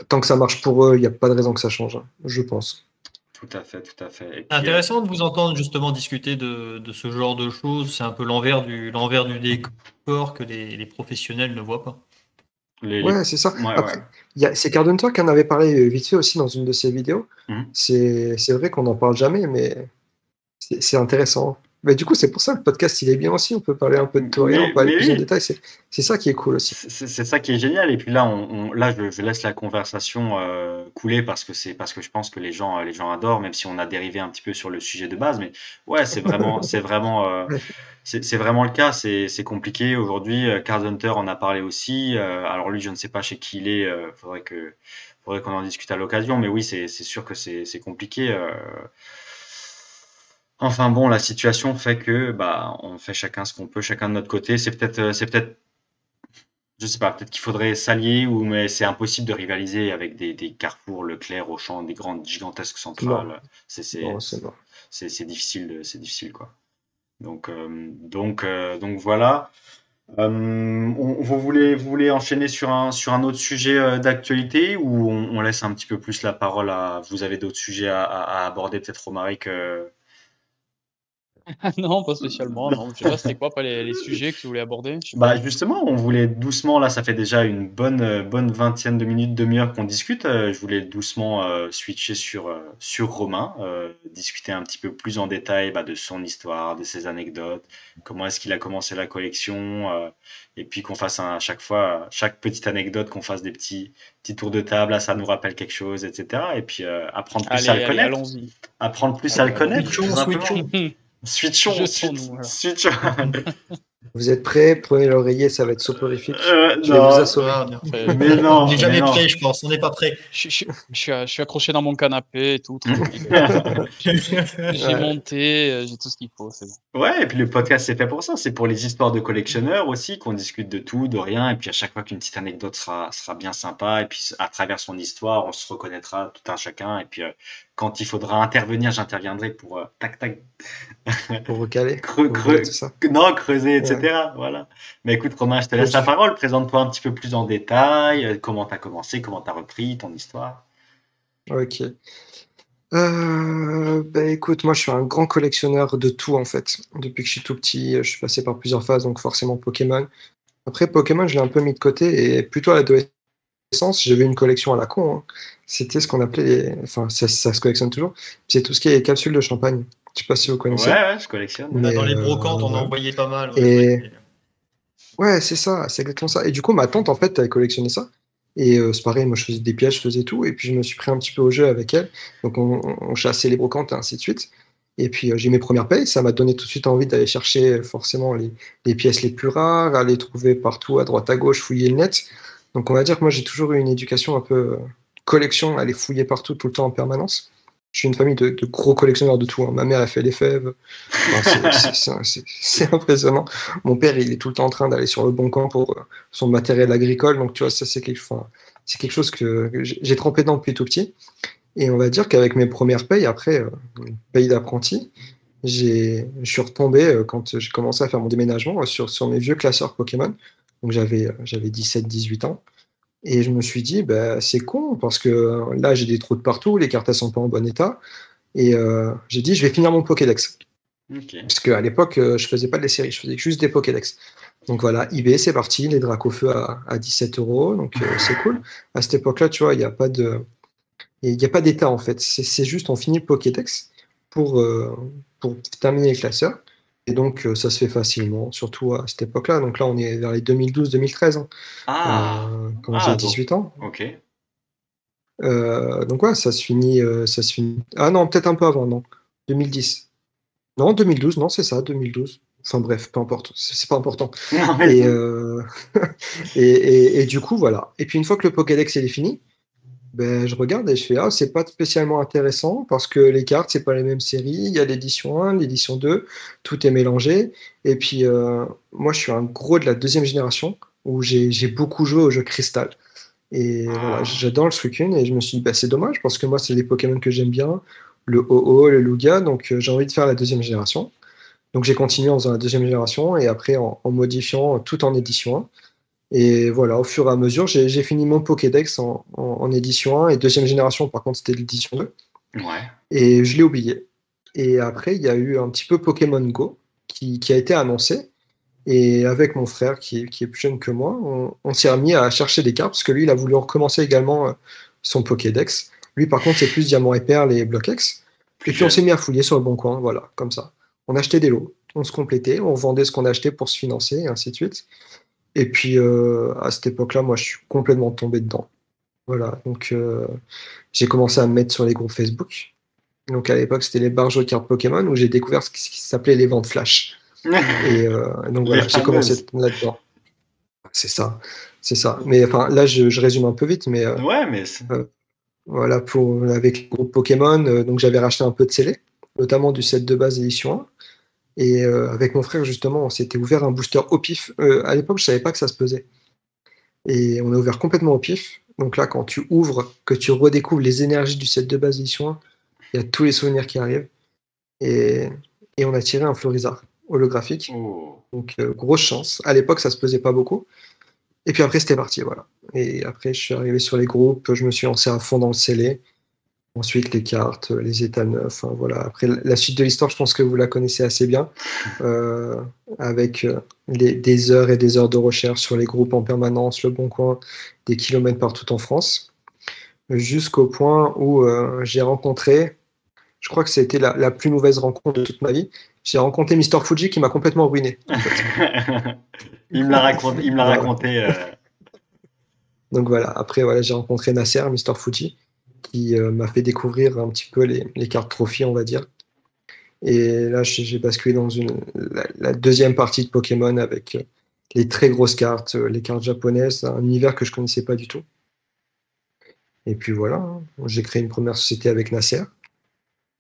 tant que ça marche pour eux, il n'y a pas de raison que ça change, hein, je pense. Tout à fait, tout à fait. Intéressant de vous entendre justement discuter de, ce genre de choses. C'est un peu l'envers du, l'envers du décor que les, professionnels ne voient pas. Ouais, c'est ça. c'est Cardintor qui en avait parlé euh, vite fait aussi dans une de ses vidéos. Mhm. C'est, c'est vrai qu'on n'en parle jamais, mais c'est intéressant. Mais du coup, c'est pour ça que le podcast, il est bien aussi. On peut parler un peu de toi on peut aller plus en détail. C'est ça qui est cool aussi. C'est ça qui est génial. Et puis là, on, là je, laisse la conversation euh, couler parce que c'est parce que je pense que les gens, les gens adorent, même si on a dérivé un petit peu sur le sujet de base. Mais ouais, c'est vraiment, <laughs> c'est vraiment, euh, c'est vraiment le cas. C'est compliqué aujourd'hui. Euh, Card Hunter en a parlé aussi. alors lui, je ne sais pas chez qui il est. Il faudrait que, faudrait qu'on en discute à l'occasion. Mais oui, c'est sûr que c'est compliqué. Enfin bon, la situation fait que bah on fait chacun ce qu'on peut, chacun de notre côté. C'est peut-être, euh, c'est peut-être, je sais pas, peut-être qu'il faudrait s'allier ou mais c'est impossible de rivaliser avec des, des Carrefour, Leclerc, Auchan, des grandes gigantesques centrales. C'est c'est difficile, c'est difficile quoi. Donc euh, donc euh, donc voilà. vous voulez vous voulez enchaîner sur un sur un autre sujet d'actualité ou on, laisse un petit peu plus la parole à vous avez d'autres sujets à, à aborder peut-être Romaric <laughs> non, pas spécialement. Non. Je sais pas, c'était quoi pas les, sujets que tu voulais aborder? Bah justement, on voulait doucement, là ça fait déjà une bonne, euh, bonne vingtaine de minutes, demi-heure qu'on discute. Euh, je voulais doucement euh, switcher sur, sur Romain, discuter un petit peu plus en détail bah, de son histoire, de ses anecdotes, comment est-ce qu'il a commencé la collection, et puis qu'on fasse à chaque fois, chaque petite anecdote, qu'on fasse des petits, petits tours de table, là, ça nous rappelle quelque chose, etc. Et puis apprendre plus à le connaître. Apprendre plus à le connaître. Switchons, switchons. <laughs> Vous êtes prêts? Prenez l'oreiller, ça va être soporifique. Euh, je vais vous assommer. <laughs> mais non. On n'est jamais prêt, je pense. On n'est pas prêt. Je, suis, accroché dans mon canapé et tout. <laughs> j'ai monté, euh, j'ai tout ce qu'il faut. Ouais, et puis le podcast, c'est fait pour ça. C'est pour les histoires de collectionneurs aussi, qu'on discute de tout, de rien. Et puis à chaque fois qu'une petite anecdote sera, sera bien sympa. Et puis à travers son histoire, on se reconnaîtra tout un chacun. Et puis euh, quand il faudra intervenir, j'interviendrai pour euh, tac tac. <laughs> Pour recaler. non, creuser, etc. Voilà. Mais écoute, Romain, je te laisse la parole. Présente-toi un petit peu plus en détail. Euh, comment tu as commencé, comment tu as repris ton histoire. Ok. Euh, bah, écoute, moi je suis un grand collectionneur de tout en fait. Depuis que je suis tout petit, je suis passé par plusieurs phases, donc forcément Pokémon. Après Pokémon, je l'ai un peu mis de côté et plutôt à l'adolescence j'avais une collection à la con. Hein. C'était ce qu'on appelait, enfin, ça, se collectionne toujours. C'est tout ce qui est capsules de champagne. Je sais pas si vous connaissez. Ouais, ouais, je collectionne. dans les brocantes, on en envoyait pas mal. Et... Ouais, c'est ça, c'est exactement ça. Et du coup, ma tante, en fait, elle collectionnait ça. Et euh, c'est pareil, moi je faisais des pièges, je faisais tout. Et puis je me suis pris un petit peu au jeu avec elle. Donc on, chassait les brocantes et ainsi de suite. Et puis euh, j'ai mes premières payes. Ça m'a donné tout de suite envie d'aller chercher forcément les, les, pièces les plus rares, aller trouver partout, à droite, à gauche, fouiller le net. Donc on va dire que moi j'ai toujours eu une éducation un peu euh, collection, aller fouiller partout tout le temps en permanence. Je suis une famille de, gros collectionneurs de tout. Hein. Ma mère a fait les fèves. <laughs> c'est impressionnant. Mon père, il est tout le temps en train d'aller sur le bon camp pour euh, son matériel agricole. Donc, tu vois, ça, c'est quelque, quelque, chose que j'ai trempé dedans depuis tout petit. Et on va dire qu'avec mes premières payes, après, euh, paye d'apprenti, je suis retombé, quand j'ai commencé à faire mon déménagement, sur, sur mes vieux classeurs Pokémon. Donc j'avais, euh, j'avais 17-18 ans. Et je me suis dit, bah, c'est con, parce que euh, là, j'ai des trous de partout, les cartes, elles sont pas en bon état. Et euh, j'ai dit, je vais finir mon Pokédex. Parce qu'à l'époque, je faisais pas de séries, je faisais juste des Pokédex. Donc voilà, eBay, c'est parti, les Dracofeu à, à 17 euros, donc c'est cool. À cette époque-là, tu vois, il n'y a pas de. Il n'y a pas d'état en fait, c'est juste on finit le Pokédex pour, pour terminer les classeurs. Et donc, euh, ça se fait facilement, surtout à cette époque-là. Donc là, on est vers les 2012-2013, hein. ah. euh, quand ah, j'ai 18 ans. Ok. Euh, donc ouais, ça se finit, ça se finit. Ah non, peut-être un peu avant, non. 2010. Non, 2012, non, c'est ça, 2012. Enfin bref, peu importe, c'est pas important. <laughs> et, et, et, du coup, voilà. Et puis une fois que le Pokédex est fini, ben, je regarde et je fais ah c'est pas spécialement intéressant parce que les cartes c'est pas les mêmes séries. Il y a l'édition 1 l'édition 2 tout est mélangé. Et puis euh, moi je suis un gros de la deuxième génération où j'ai beaucoup joué au jeu cristal et voilà ah. j'adore le Suicune et je me suis dit bah, c'est dommage parce que moi c'est des Pokémon que j'aime bien. Le OO le Lugia. Donc euh, j'ai envie de faire la deuxième génération. Donc j'ai continué en faisant la deuxième génération et après en, en modifiant tout en édition 1 et voilà, au fur et à mesure, j'ai fini mon Pokédex en, édition 1 et deuxième génération, par contre, c'était l'édition 2. Ouais. Et je l'ai oublié. Et après, il y a eu un petit peu Pokémon Go qui, a été annoncé. Et avec mon frère, qui, est plus jeune que moi, on, s'est remis à chercher des cartes parce que lui, il a voulu recommencer également euh, son Pokédex. Lui, par contre, c'est plus Diamant et Perle et Block-X. Et puis on s'est mis à fouiller sur le bon coin, voilà, comme ça. On achetait des lots, on se complétait, on vendait ce qu'on achetait pour se financer, et ainsi de suite. Et puis, euh, à cette époque-là, moi, je suis complètement tombé dedans. Voilà, donc euh, j'ai commencé à me mettre sur les groupes Facebook. Donc, à l'époque, c'était les barges de cartes Pokémon où j'ai découvert ce qui, s'appelait les ventes flash. <laughs> Et euh, donc, voilà, j'ai commencé là-dedans. C'est ça, c'est ça. Mais enfin, là, je, résume un peu vite, mais. ouais, mais. voilà, pour, avec le groupe Pokémon, donc j'avais racheté un peu de scellé, notamment du set de base édition 1. Et euh, avec mon frère, justement, on s'était ouvert un booster au pif. Euh, à l'époque, je savais pas que ça se pesait. Et on a ouvert complètement au pif. Donc là, quand tu ouvres, que tu redécouvres les énergies du set de base d'édition 1, il y a tous les souvenirs qui arrivent. Et, et on a tiré un Florizard holographique. Oh. Donc, euh, grosse chance. À l'époque, ça se pesait pas beaucoup. Et puis après, c'était parti, voilà. Et après, je suis arrivé sur les groupes, je me suis lancé à fond dans le scellé. Ensuite, les cartes, les états neufs. Hein, voilà. Après, la suite de l'histoire, je pense que vous la connaissez assez bien, euh, avec euh, des heures et des heures de recherche sur les groupes en permanence, le bon coin, des kilomètres partout en France, jusqu'au point où euh, j'ai rencontré, je crois que c'était la, la, plus mauvaise rencontre de toute ma vie, j'ai rencontré Mister Fuji qui m'a complètement ruiné. <laughs> il me l'a raconté. Il me l'a raconté Donc voilà, après voilà, j'ai rencontré Nasser, Mister Fuji qui euh, m'a fait découvrir un petit peu les, cartes trophies, on va dire. Et là, j'ai basculé dans une, la, deuxième partie de Pokémon avec les très grosses cartes, les cartes japonaises, un univers que je connaissais pas du tout. Et puis voilà, hein. j'ai créé une première société avec Nasser.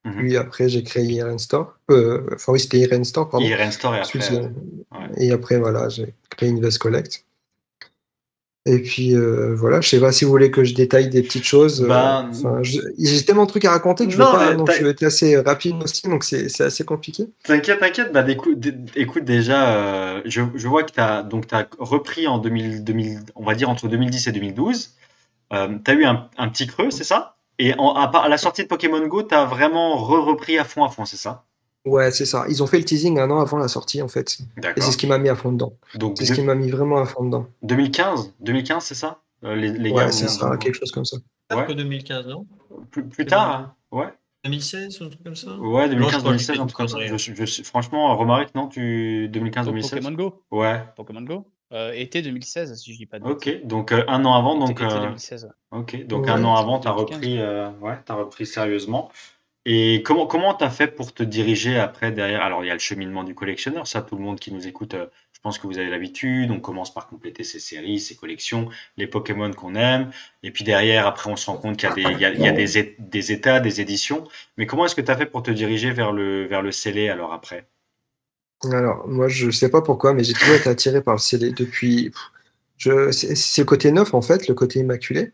Mhm. Puis après, j'ai créé Iren Store. Euh, enfin, oui, c'était Iren Store, pardon. Iren Store et après. Euh, et après, voilà, j'ai créé Invest Collect. Et puis euh, voilà, je sais pas si vous voulez que je détaille des petites choses. Ben, j'ai tellement de trucs à raconter que je, vais, pas, donc je vais être assez rapide aussi, donc c'est assez compliqué. T'inquiète, t'inquiète. Bah, écoute, écoute déjà, je, je, vois que tu as, repris en 2000, 2000, on va dire entre 2010 et 2012. Euh, tu as eu un, un, petit creux, c'est ça? Et en, à, la sortie de Pokémon Go, tu as vraiment repris à fond à fond, c'est ça? Ouais, c'est ça. Ils ont fait le teasing un an avant la sortie, en fait. Et c'est ce qui m'a mis à fond dedans. C'est ce qui m'a mis vraiment à fond dedans. 2015 2015, c'est ça euh, les, les Ouais, c'est ça, quelque chose comme ça. Ouais. que 2015, non plus, plus tard, hein. ouais. 2016 ou un truc comme ça Ouais, 2015-2016, un truc comme ça. Je, je, franchement, Romaric, non tu 2015-2016 Pokémon Go Ouais. Pokémon Go euh, été 2016, si je dis pas de Ok, donc euh, un an avant, donc. Été 2016. Euh, ok, donc un an avant, tu as repris, ouais, as repris sérieusement. Et comment comment t'as fait pour te diriger après derrière? Alors il y a le cheminement du collectionneur, ça tout le monde qui nous écoute, je pense que vous avez l'habitude. On commence par compléter ses séries, ses collections, les Pokémon qu'on aime, et puis derrière après on se rend compte qu'il y a des il y a, il y a des, des, états, des éditions. Mais comment est-ce que tu as fait pour te diriger vers le vers le scellé alors après? Alors, moi, je sais pas pourquoi, mais j'ai toujours été attiré par le CD depuis. Je... C'est le côté neuf, en fait, le côté immaculé.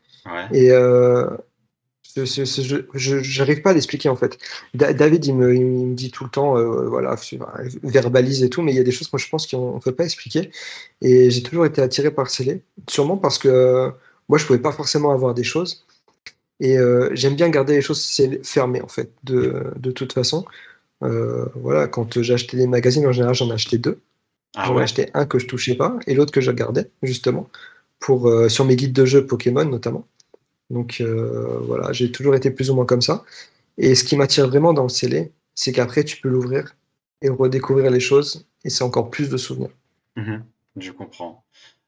Et euh, je n'arrive pas à l'expliquer, en fait. David, il me, il me, dit tout le temps, euh, voilà, verbalise et tout, mais il y a des choses que je pense qu'on ne peut pas expliquer. Et j'ai toujours été attiré par CD, sûrement parce que moi, je pouvais pas forcément avoir des choses. Et euh, j'aime bien garder les choses fermées, en fait, de, de toute façon. Euh, voilà, quand j'achetais des magazines, en général, j'en achetais deux. Ah j'en achetais un que je touchais pas et l'autre que je gardais, justement, pour, euh, sur mes guides de jeux Pokémon notamment. Donc euh, voilà, j'ai toujours été plus ou moins comme ça. Et ce qui m'attire vraiment dans le scellé, c'est qu'après, tu peux l'ouvrir et redécouvrir les choses et c'est encore plus de souvenirs. Mmh je comprends.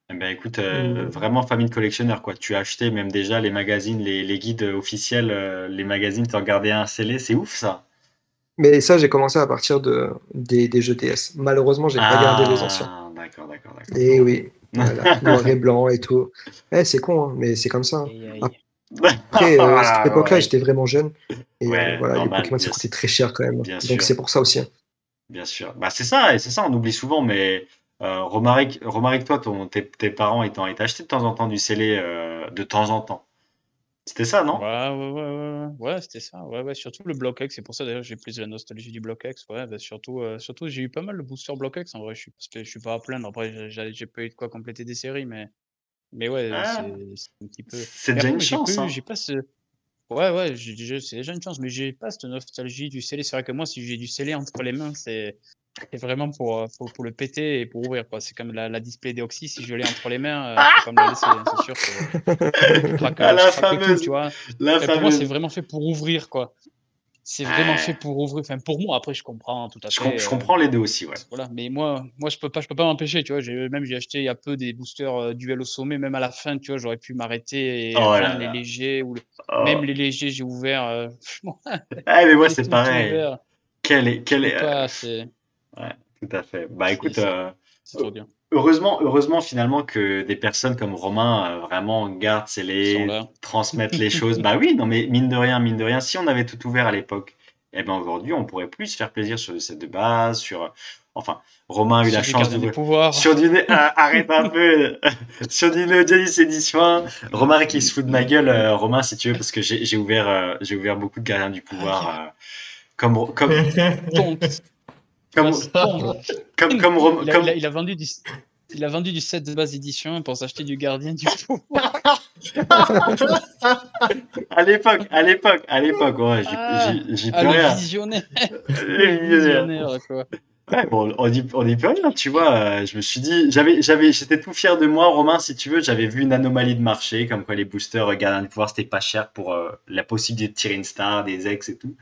Eh ben, écoute, mmh. vraiment famille de collectionneur, quoi. Tu as acheté même déjà les magazines, les, les guides officiels, les magazines, tu as regardé un scellé, c'est ouf ça. Mais ça, j'ai commencé à partir de, des, des jeux DS. Malheureusement, j'ai pas gardé les anciens. Ah, d'accord, d'accord, d'accord. Et eh oui, noir et <laughs> blanc et tout. Eh, c'est con, hein, mais c'est comme ça. Hein. Après, euh, à cette ah, époque-là, j'étais vraiment jeune. Et euh, voilà, les Pokémon, ça coûtait très cher quand même. Donc c'est pour ça aussi. Hein. Bien sûr. Bah, c'est ça, et c'est ça, on oublie souvent, mais euh, Romaric, Romaric, toi, ton, tes, tes, parents, ils t'ont acheté de temps en temps du scellé euh, de temps en temps. C'était ça, non? Ouais, ouais, ouais, ouais, ouais c'était ça. Ouais, ouais, surtout le Block X, c'est pour ça d'ailleurs j'ai plus de la nostalgie du Block X. Ouais, bah, surtout, euh, surtout j'ai eu pas mal de boosters Block X en vrai. Je suis, parce que je suis pas à plaindre. Après, j'ai pas eu de quoi compléter des séries, mais, mais ouais, ah. c'est un petit peu. C'est déjà une chance. Hein. J'ai pas ce. Ouais, ouais, c'est déjà une chance, mais j'ai pas cette nostalgie du scellé. C'est vrai que moi, si j'ai du scellé entre les mains, c'est c'est vraiment pour, pour, pour, le péter et pour ouvrir. quoi. C'est comme la, la display d'Oxy, si je l'ai entre les mains, euh, c'est comme la laisser, hein, c'est sûr. Que, <laughs> craque, ah, la fameuse, tu vois. La fameuse. Pour moi, c'est vraiment fait pour ouvrir. quoi. C'est vraiment fait pour ouvrir. Enfin, pour moi, après, je comprends tout à fait. Je, comprends les deux aussi, ouais. Voilà, mais moi, moi je peux pas, je peux pas m'empêcher, tu vois. Même j'ai acheté il y a peu des boosters euh, duel au sommet, même à la fin, tu vois, j'aurais pu m'arrêter et oh les légers ou oh. même les légers, j'ai ouvert. Euh... <laughs> ah, mais moi, c'est pareil. Quel est, quel est. Pas, ouais. Tout à fait. Bah écoute, euh, heureusement, heureusement finalement que des personnes comme Romain euh, vraiment gardent les transmettent les <laughs> choses. Bah oui, non mais mine de rien, mine de rien, si on avait tout ouvert à l'époque, eh ben aujourd'hui on pourrait plus se faire plaisir sur le set de base, sur enfin Romain a eu la chance de pouvoir sur du <laughs> ah, arrête un peu. <laughs> Sur du Neo Genesis édition Romain qui se fout de ma gueule euh, Romain si tu veux parce que j'ai ouvert j'ai ouvert beaucoup de gardiens du pouvoir comme comme comme, comme, comme, il, a, il, a, vendu du, il a vendu du set de base édition pour s'acheter du gardien du <laughs> pouvoir. à l'époque, à l'époque, à l'époque, ouais, j'ai ah, plus rien. Visionnaire. visionnaire, quoi. Ouais, bon, on dit, on dit plus rien, tu vois. Je me suis dit, j'avais, j'avais, j'étais tout fier de moi, Romain, si tu veux. J'avais vu une anomalie de marché, comme quoi les boosters gardiens du pouvoir, c'était pas cher pour euh, la possibilité de tirer une star, des ex et tout.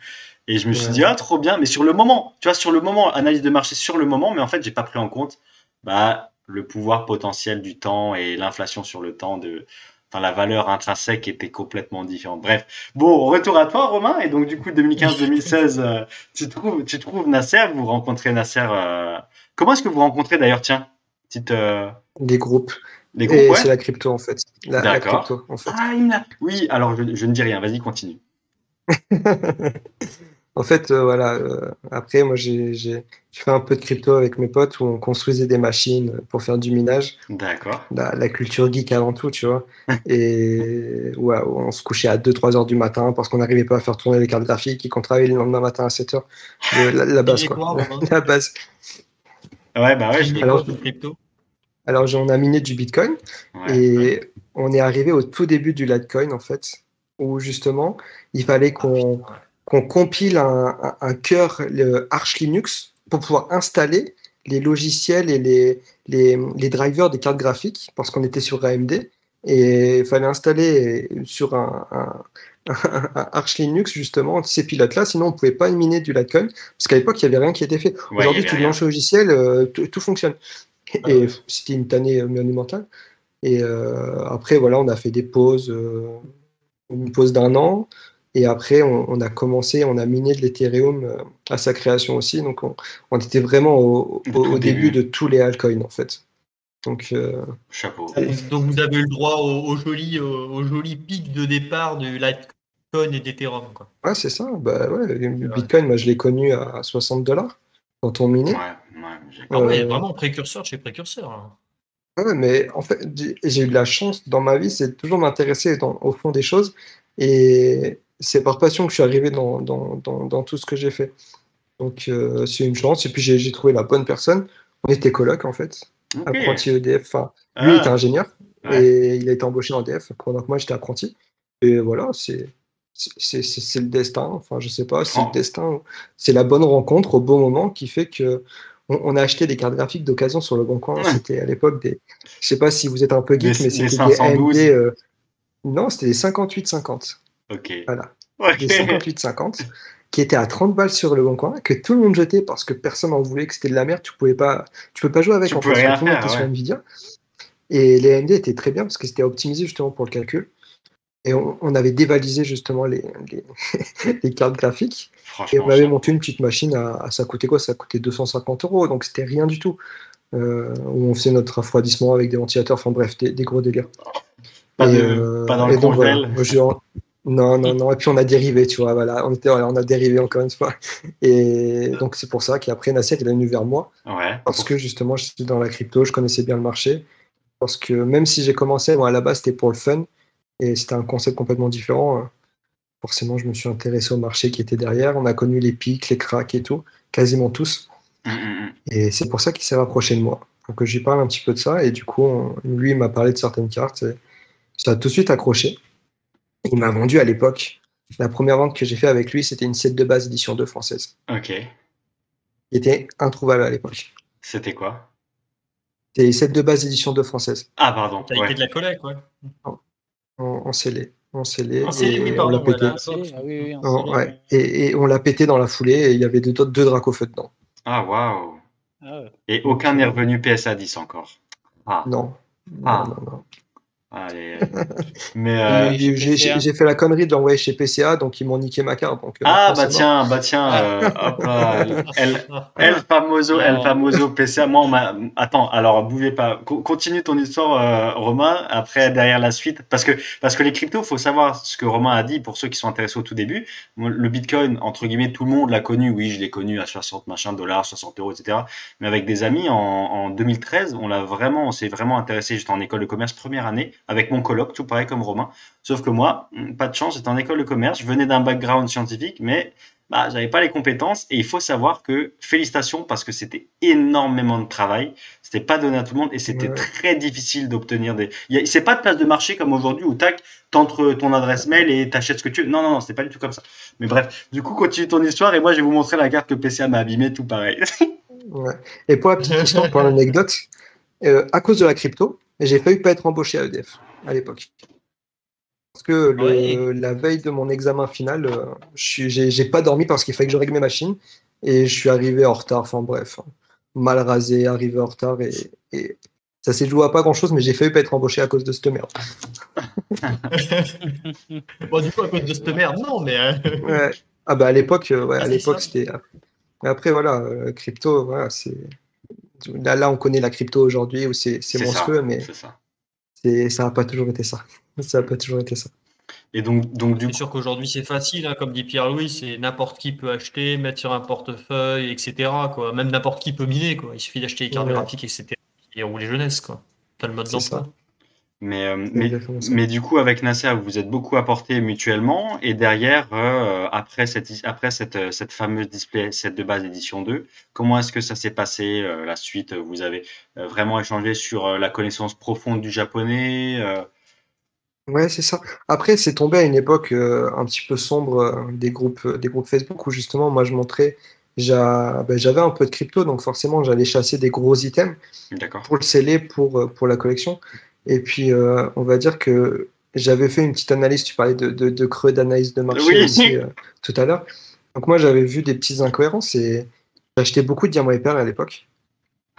Et je me suis dit, ah, trop bien, mais sur le moment, tu vois, sur le moment, analyse de marché sur le moment, mais en fait, j'ai pas pris en compte bah, le pouvoir potentiel du temps et l'inflation sur le temps de. La valeur intrinsèque était complètement différente. Bref, bon, retour à toi, Romain. Et donc, du coup, 2015-2016, euh, tu trouves, tu trouves Nasser, vous rencontrez Nasser. Euh, comment est-ce que vous rencontrez d'ailleurs Tiens, petite. Euh, Des groupes. Des groupes, c'est la crypto en fait. La, crypto, en fait. Ah, oui, alors je, je ne dis rien. Vas-y, continue. <laughs> En fait, euh, voilà. Euh, après, moi, j'ai fait un peu de crypto avec mes potes où on construisait des machines pour faire du minage. D'accord. La, culture geek avant tout, tu vois. <laughs> Et ouais, on se couchait à 2-3 heures du matin parce qu'on n'arrivait pas à faire tourner les cartes graphiques et qu'on travaillait le lendemain matin à 7 heures. La, base, quoi. <laughs> la base. Ouais, bah ouais, je alors, crypto? Alors, on a miné du Bitcoin et on est arrivé au tout début du Litecoin, en fait, où justement, il fallait qu'on. Ah, qu'on compile un, un, cœur Arch Linux pour pouvoir installer les logiciels et les, les, drivers des cartes graphiques, parce qu'on était sur AMD, et il fallait installer sur <laughs> un, Arch Linux justement ces pilotes-là, sinon on ne pouvait pas miner du Litecoin, parce qu'à l'époque il n'y avait rien qui était fait. Aujourd'hui, tu lances le logiciel, euh, tout fonctionne. Ah et c'était une année monumentale. Et euh, après, voilà, on a fait des pauses, euh, une pause d'un an. Et après, on, a commencé, on a miné de l'Ethereum euh, à sa création aussi. Donc, on, était vraiment au, début. de tous les altcoins, en fait. Donc, euh, Chapeau. Donc, vous avez eu le droit au, joli, au, joli pic de départ du Litecoin et d'Ethereum. Ouais, c'est ça. Bah, ouais, le Bitcoin, moi, je l'ai connu à 60 dollars quand on minait. Ouais, ah ouais, vraiment précurseur chez précurseur. Hein. Ouais, mais en fait, j'ai eu de la chance dans ma vie, c'est toujours m'intéresser au fond des choses. Et c'est par passion que je suis arrivé dans, dans, dans, tout ce que j'ai fait. Donc euh, c'est une chance. Et puis j'ai trouvé la bonne personne. On était coloc en fait, apprenti EDF. Enfin, lui ah. était ingénieur et il a été embauché en EDF pendant que moi j'étais apprenti. Et voilà, c'est c'est le destin. Enfin, je sais pas, c'est le oh. destin. C'est la bonne rencontre au bon moment qui fait que on, a acheté des cartes graphiques d'occasion sur le bon coin. C'était à l'époque des. Je sais pas si vous êtes un peu geek, mais c'était des AMD. Euh, non, c'était des 58-50. Ok. Voilà. Des 58-50 qui étaient à 30 balles sur le bon coin, que tout le monde jetait parce que personne n'en voulait, que c'était de la merde, tu pouvais pas, tu peux pas jouer avec en fait, tout le monde était sur Nvidia. Et les AMD étaient très bien parce que c'était optimisé justement pour le calcul. Et on, avait dévalisé justement les, les, <laughs> cartes graphiques. Et on avait monté une petite machine à, ça coûtait quoi? Ça coûtait 250 euros, donc c'était rien du tout. Euh, où on faisait notre refroidissement avec des ventilateurs, enfin bref, des, gros délires. Pas, euh, pas dans le donc, non, non, non. Et puis on a dérivé, tu vois. Voilà, on, était, on a dérivé encore une fois. Et donc c'est pour ça qu'après Nasser, il est venu vers moi. Parce que justement, je suis dans la crypto, je connaissais bien le marché. Parce que même si j'ai commencé, moi à la base, c'était pour le fun. Et c'était un concept complètement différent. Hein. Forcément, je me suis intéressé au marché qui était derrière. On a connu les pics, les cracks et tout, quasiment tous. Mmh, mmh, mmh. Et c'est pour ça qu'il s'est rapproché de moi. Donc je lui parle un petit peu de ça. Et du coup, lui, il m'a parlé de certaines cartes. Et ça a tout de suite accroché. Il m'a vendu à l'époque. La première vente que j'ai fait avec lui, c'était une set de base édition 2 française. Ok. Qui était introuvable à l'époque. C'était quoi? C'était une set de base édition 2 française. Ah, pardon. Ça a été de la collecte, ouais. En, scellé. En scellé. et on l'a pété. et, on l'a pété dans la foulée et il y avait deux, deux dracs au feu dedans. Ah, waouh. Ah et aucun n'est revenu PSA 10 encore. Ah. Non. Ah. non, non, non. Allez, <laughs> mais euh, j'ai fait la connerie de l'envoyer chez PCA, donc ils m'ont niqué ma carte. Donc, euh, ah bah tiens, bah tiens, euh, hop, El, famoso, El famoso PCA. Moi, on. Attends, alors bougez pas. continue ton histoire, Romain. Après, derrière la suite, parce que parce que les cryptos, faut savoir ce que Romain a dit pour ceux qui sont intéressés au tout début. Le Bitcoin, entre guillemets, tout le monde l'a connu. Oui, je l'ai connu à 60 machin dollars, 60 euros, etc. Mais avec des amis, en, en 2013, on l'a vraiment, on s'est vraiment intéressé. J'étais en école de commerce première année avec mon colloque, tout pareil comme Romain. Sauf que moi, hmm, pas de chance, j'étais en école de commerce, je venais d'un background scientifique, mais bah, j'avais pas les compétences. Et il faut savoir que, félicitations, parce que c'était énormément de travail, c'était pas donné à tout le monde et c'était très difficile d'obtenir des. C'est pas de place de marché comme aujourd'hui où tac, t'entres ton adresse mail et t'achètes ce que tu veux. Non, non, non, c'était pas du tout comme ça. Mais bref, du coup, continue ton histoire et moi, je vais vous montrer la carte que PCA m'a abîmée, tout pareil. <laughs> ouais. Et pour la petite histoire, pour l'anecdote, euh, à cause de la crypto, j'ai failli pas être embauché à EDF à l'époque. Parce que la veille de mon examen final, euh, j'ai pas dormi parce qu'il fallait que je règle mes machines et je suis arrivé en retard. Enfin bref, mal rasé, arrivé en retard et, ça s'est joué à pas grand chose, mais j'ai failli pas être embauché à cause de cette merde. <laughs> bon, du coup, à cause de cette merde, non, mais. ouais. Ah, bah, à l'époque, ouais, à ah, l'époque, c'était. Après, voilà, crypto, voilà, c'est. Là, là, on connaît la crypto aujourd'hui où c'est monstrueux, mais ça n'a pas toujours été ça. <laughs> Ça n'a pas toujours été ça. Et donc, donc du C'est sûr qu'aujourd'hui, c'est facile, hein, comme dit Pierre-Louis, c'est n'importe qui peut acheter, mettre sur un portefeuille, etc. Quoi. Même n'importe qui peut miner. Quoi. Il suffit d'acheter les cartes graphiques, etc. Et rouler jeunesse. Quoi. T'as le mode d'emploi. Mais, euh, mais, mais, du coup, avec Nasser, vous vous êtes beaucoup apporté mutuellement. Et derrière, euh, après, cette, après cette, euh, cette fameuse display set de base édition 2, comment est-ce que ça s'est passé la suite? Vous avez vraiment échangé sur la connaissance profonde du japonais Ouais, c'est ça. Après, c'est tombé à une époque un petit peu sombre des, groupes, des groupes Facebook où justement, moi, je montrais ben, j'avais un peu de crypto, donc forcément j'allais chasser des gros items pour le sceller pour, pour la collection. Et puis, euh, on va dire que j'avais fait une petite analyse, tu parlais de, de, creux d'analyse de marché aussi euh, tout à l'heure. Donc moi, j'avais vu des petites incohérences et j'achetais beaucoup de diamants et perles à l'époque,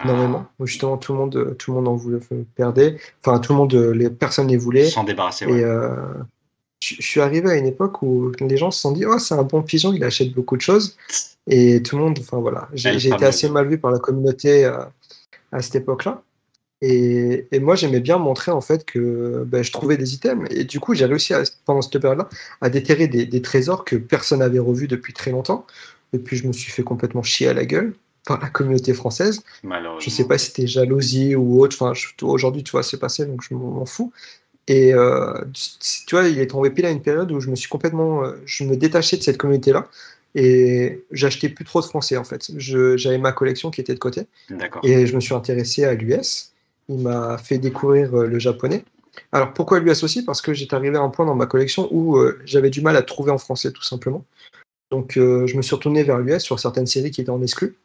énormément. Où justement, tout le monde, tout le monde en voulait, perdre. Enfin, tout le monde, les personnes les voulaient. S'en débarrasser, Et euh, je suis arrivé à une époque où les gens se sont dit, oh, c'est un bon pigeon, il achète beaucoup de choses. Et tout le monde, enfin voilà, j'ai été assez mal vu par la communauté à cette époque-là. Et, moi, j'aimais bien montrer en fait que ben, je trouvais des items. Et du coup, j'ai réussi pendant cette période-là à déterrer des, trésors que personne n'avait revus depuis très longtemps. Et puis, je me suis fait complètement chier à la gueule par la communauté française. Je sais pas si c'était jalousie ou autre. Enfin, aujourd'hui, tu vois, c'est passé, donc je m'en fous. Et euh, tu vois, il est tombé pile à une période où je me suis complètement, euh, je me détachais de cette communauté-là et j'achetais plus trop de français en fait. J'avais ma collection qui était de côté. Et je me suis intéressé à l'US il m'a fait découvrir euh, le japonais. Alors pourquoi lui associer? Parce que j'étais arrivé à un point dans ma collection où euh, j'avais du mal à trouver en français tout simplement. Donc euh, je me suis retourné vers l'US sur certaines séries qui étaient en exclu.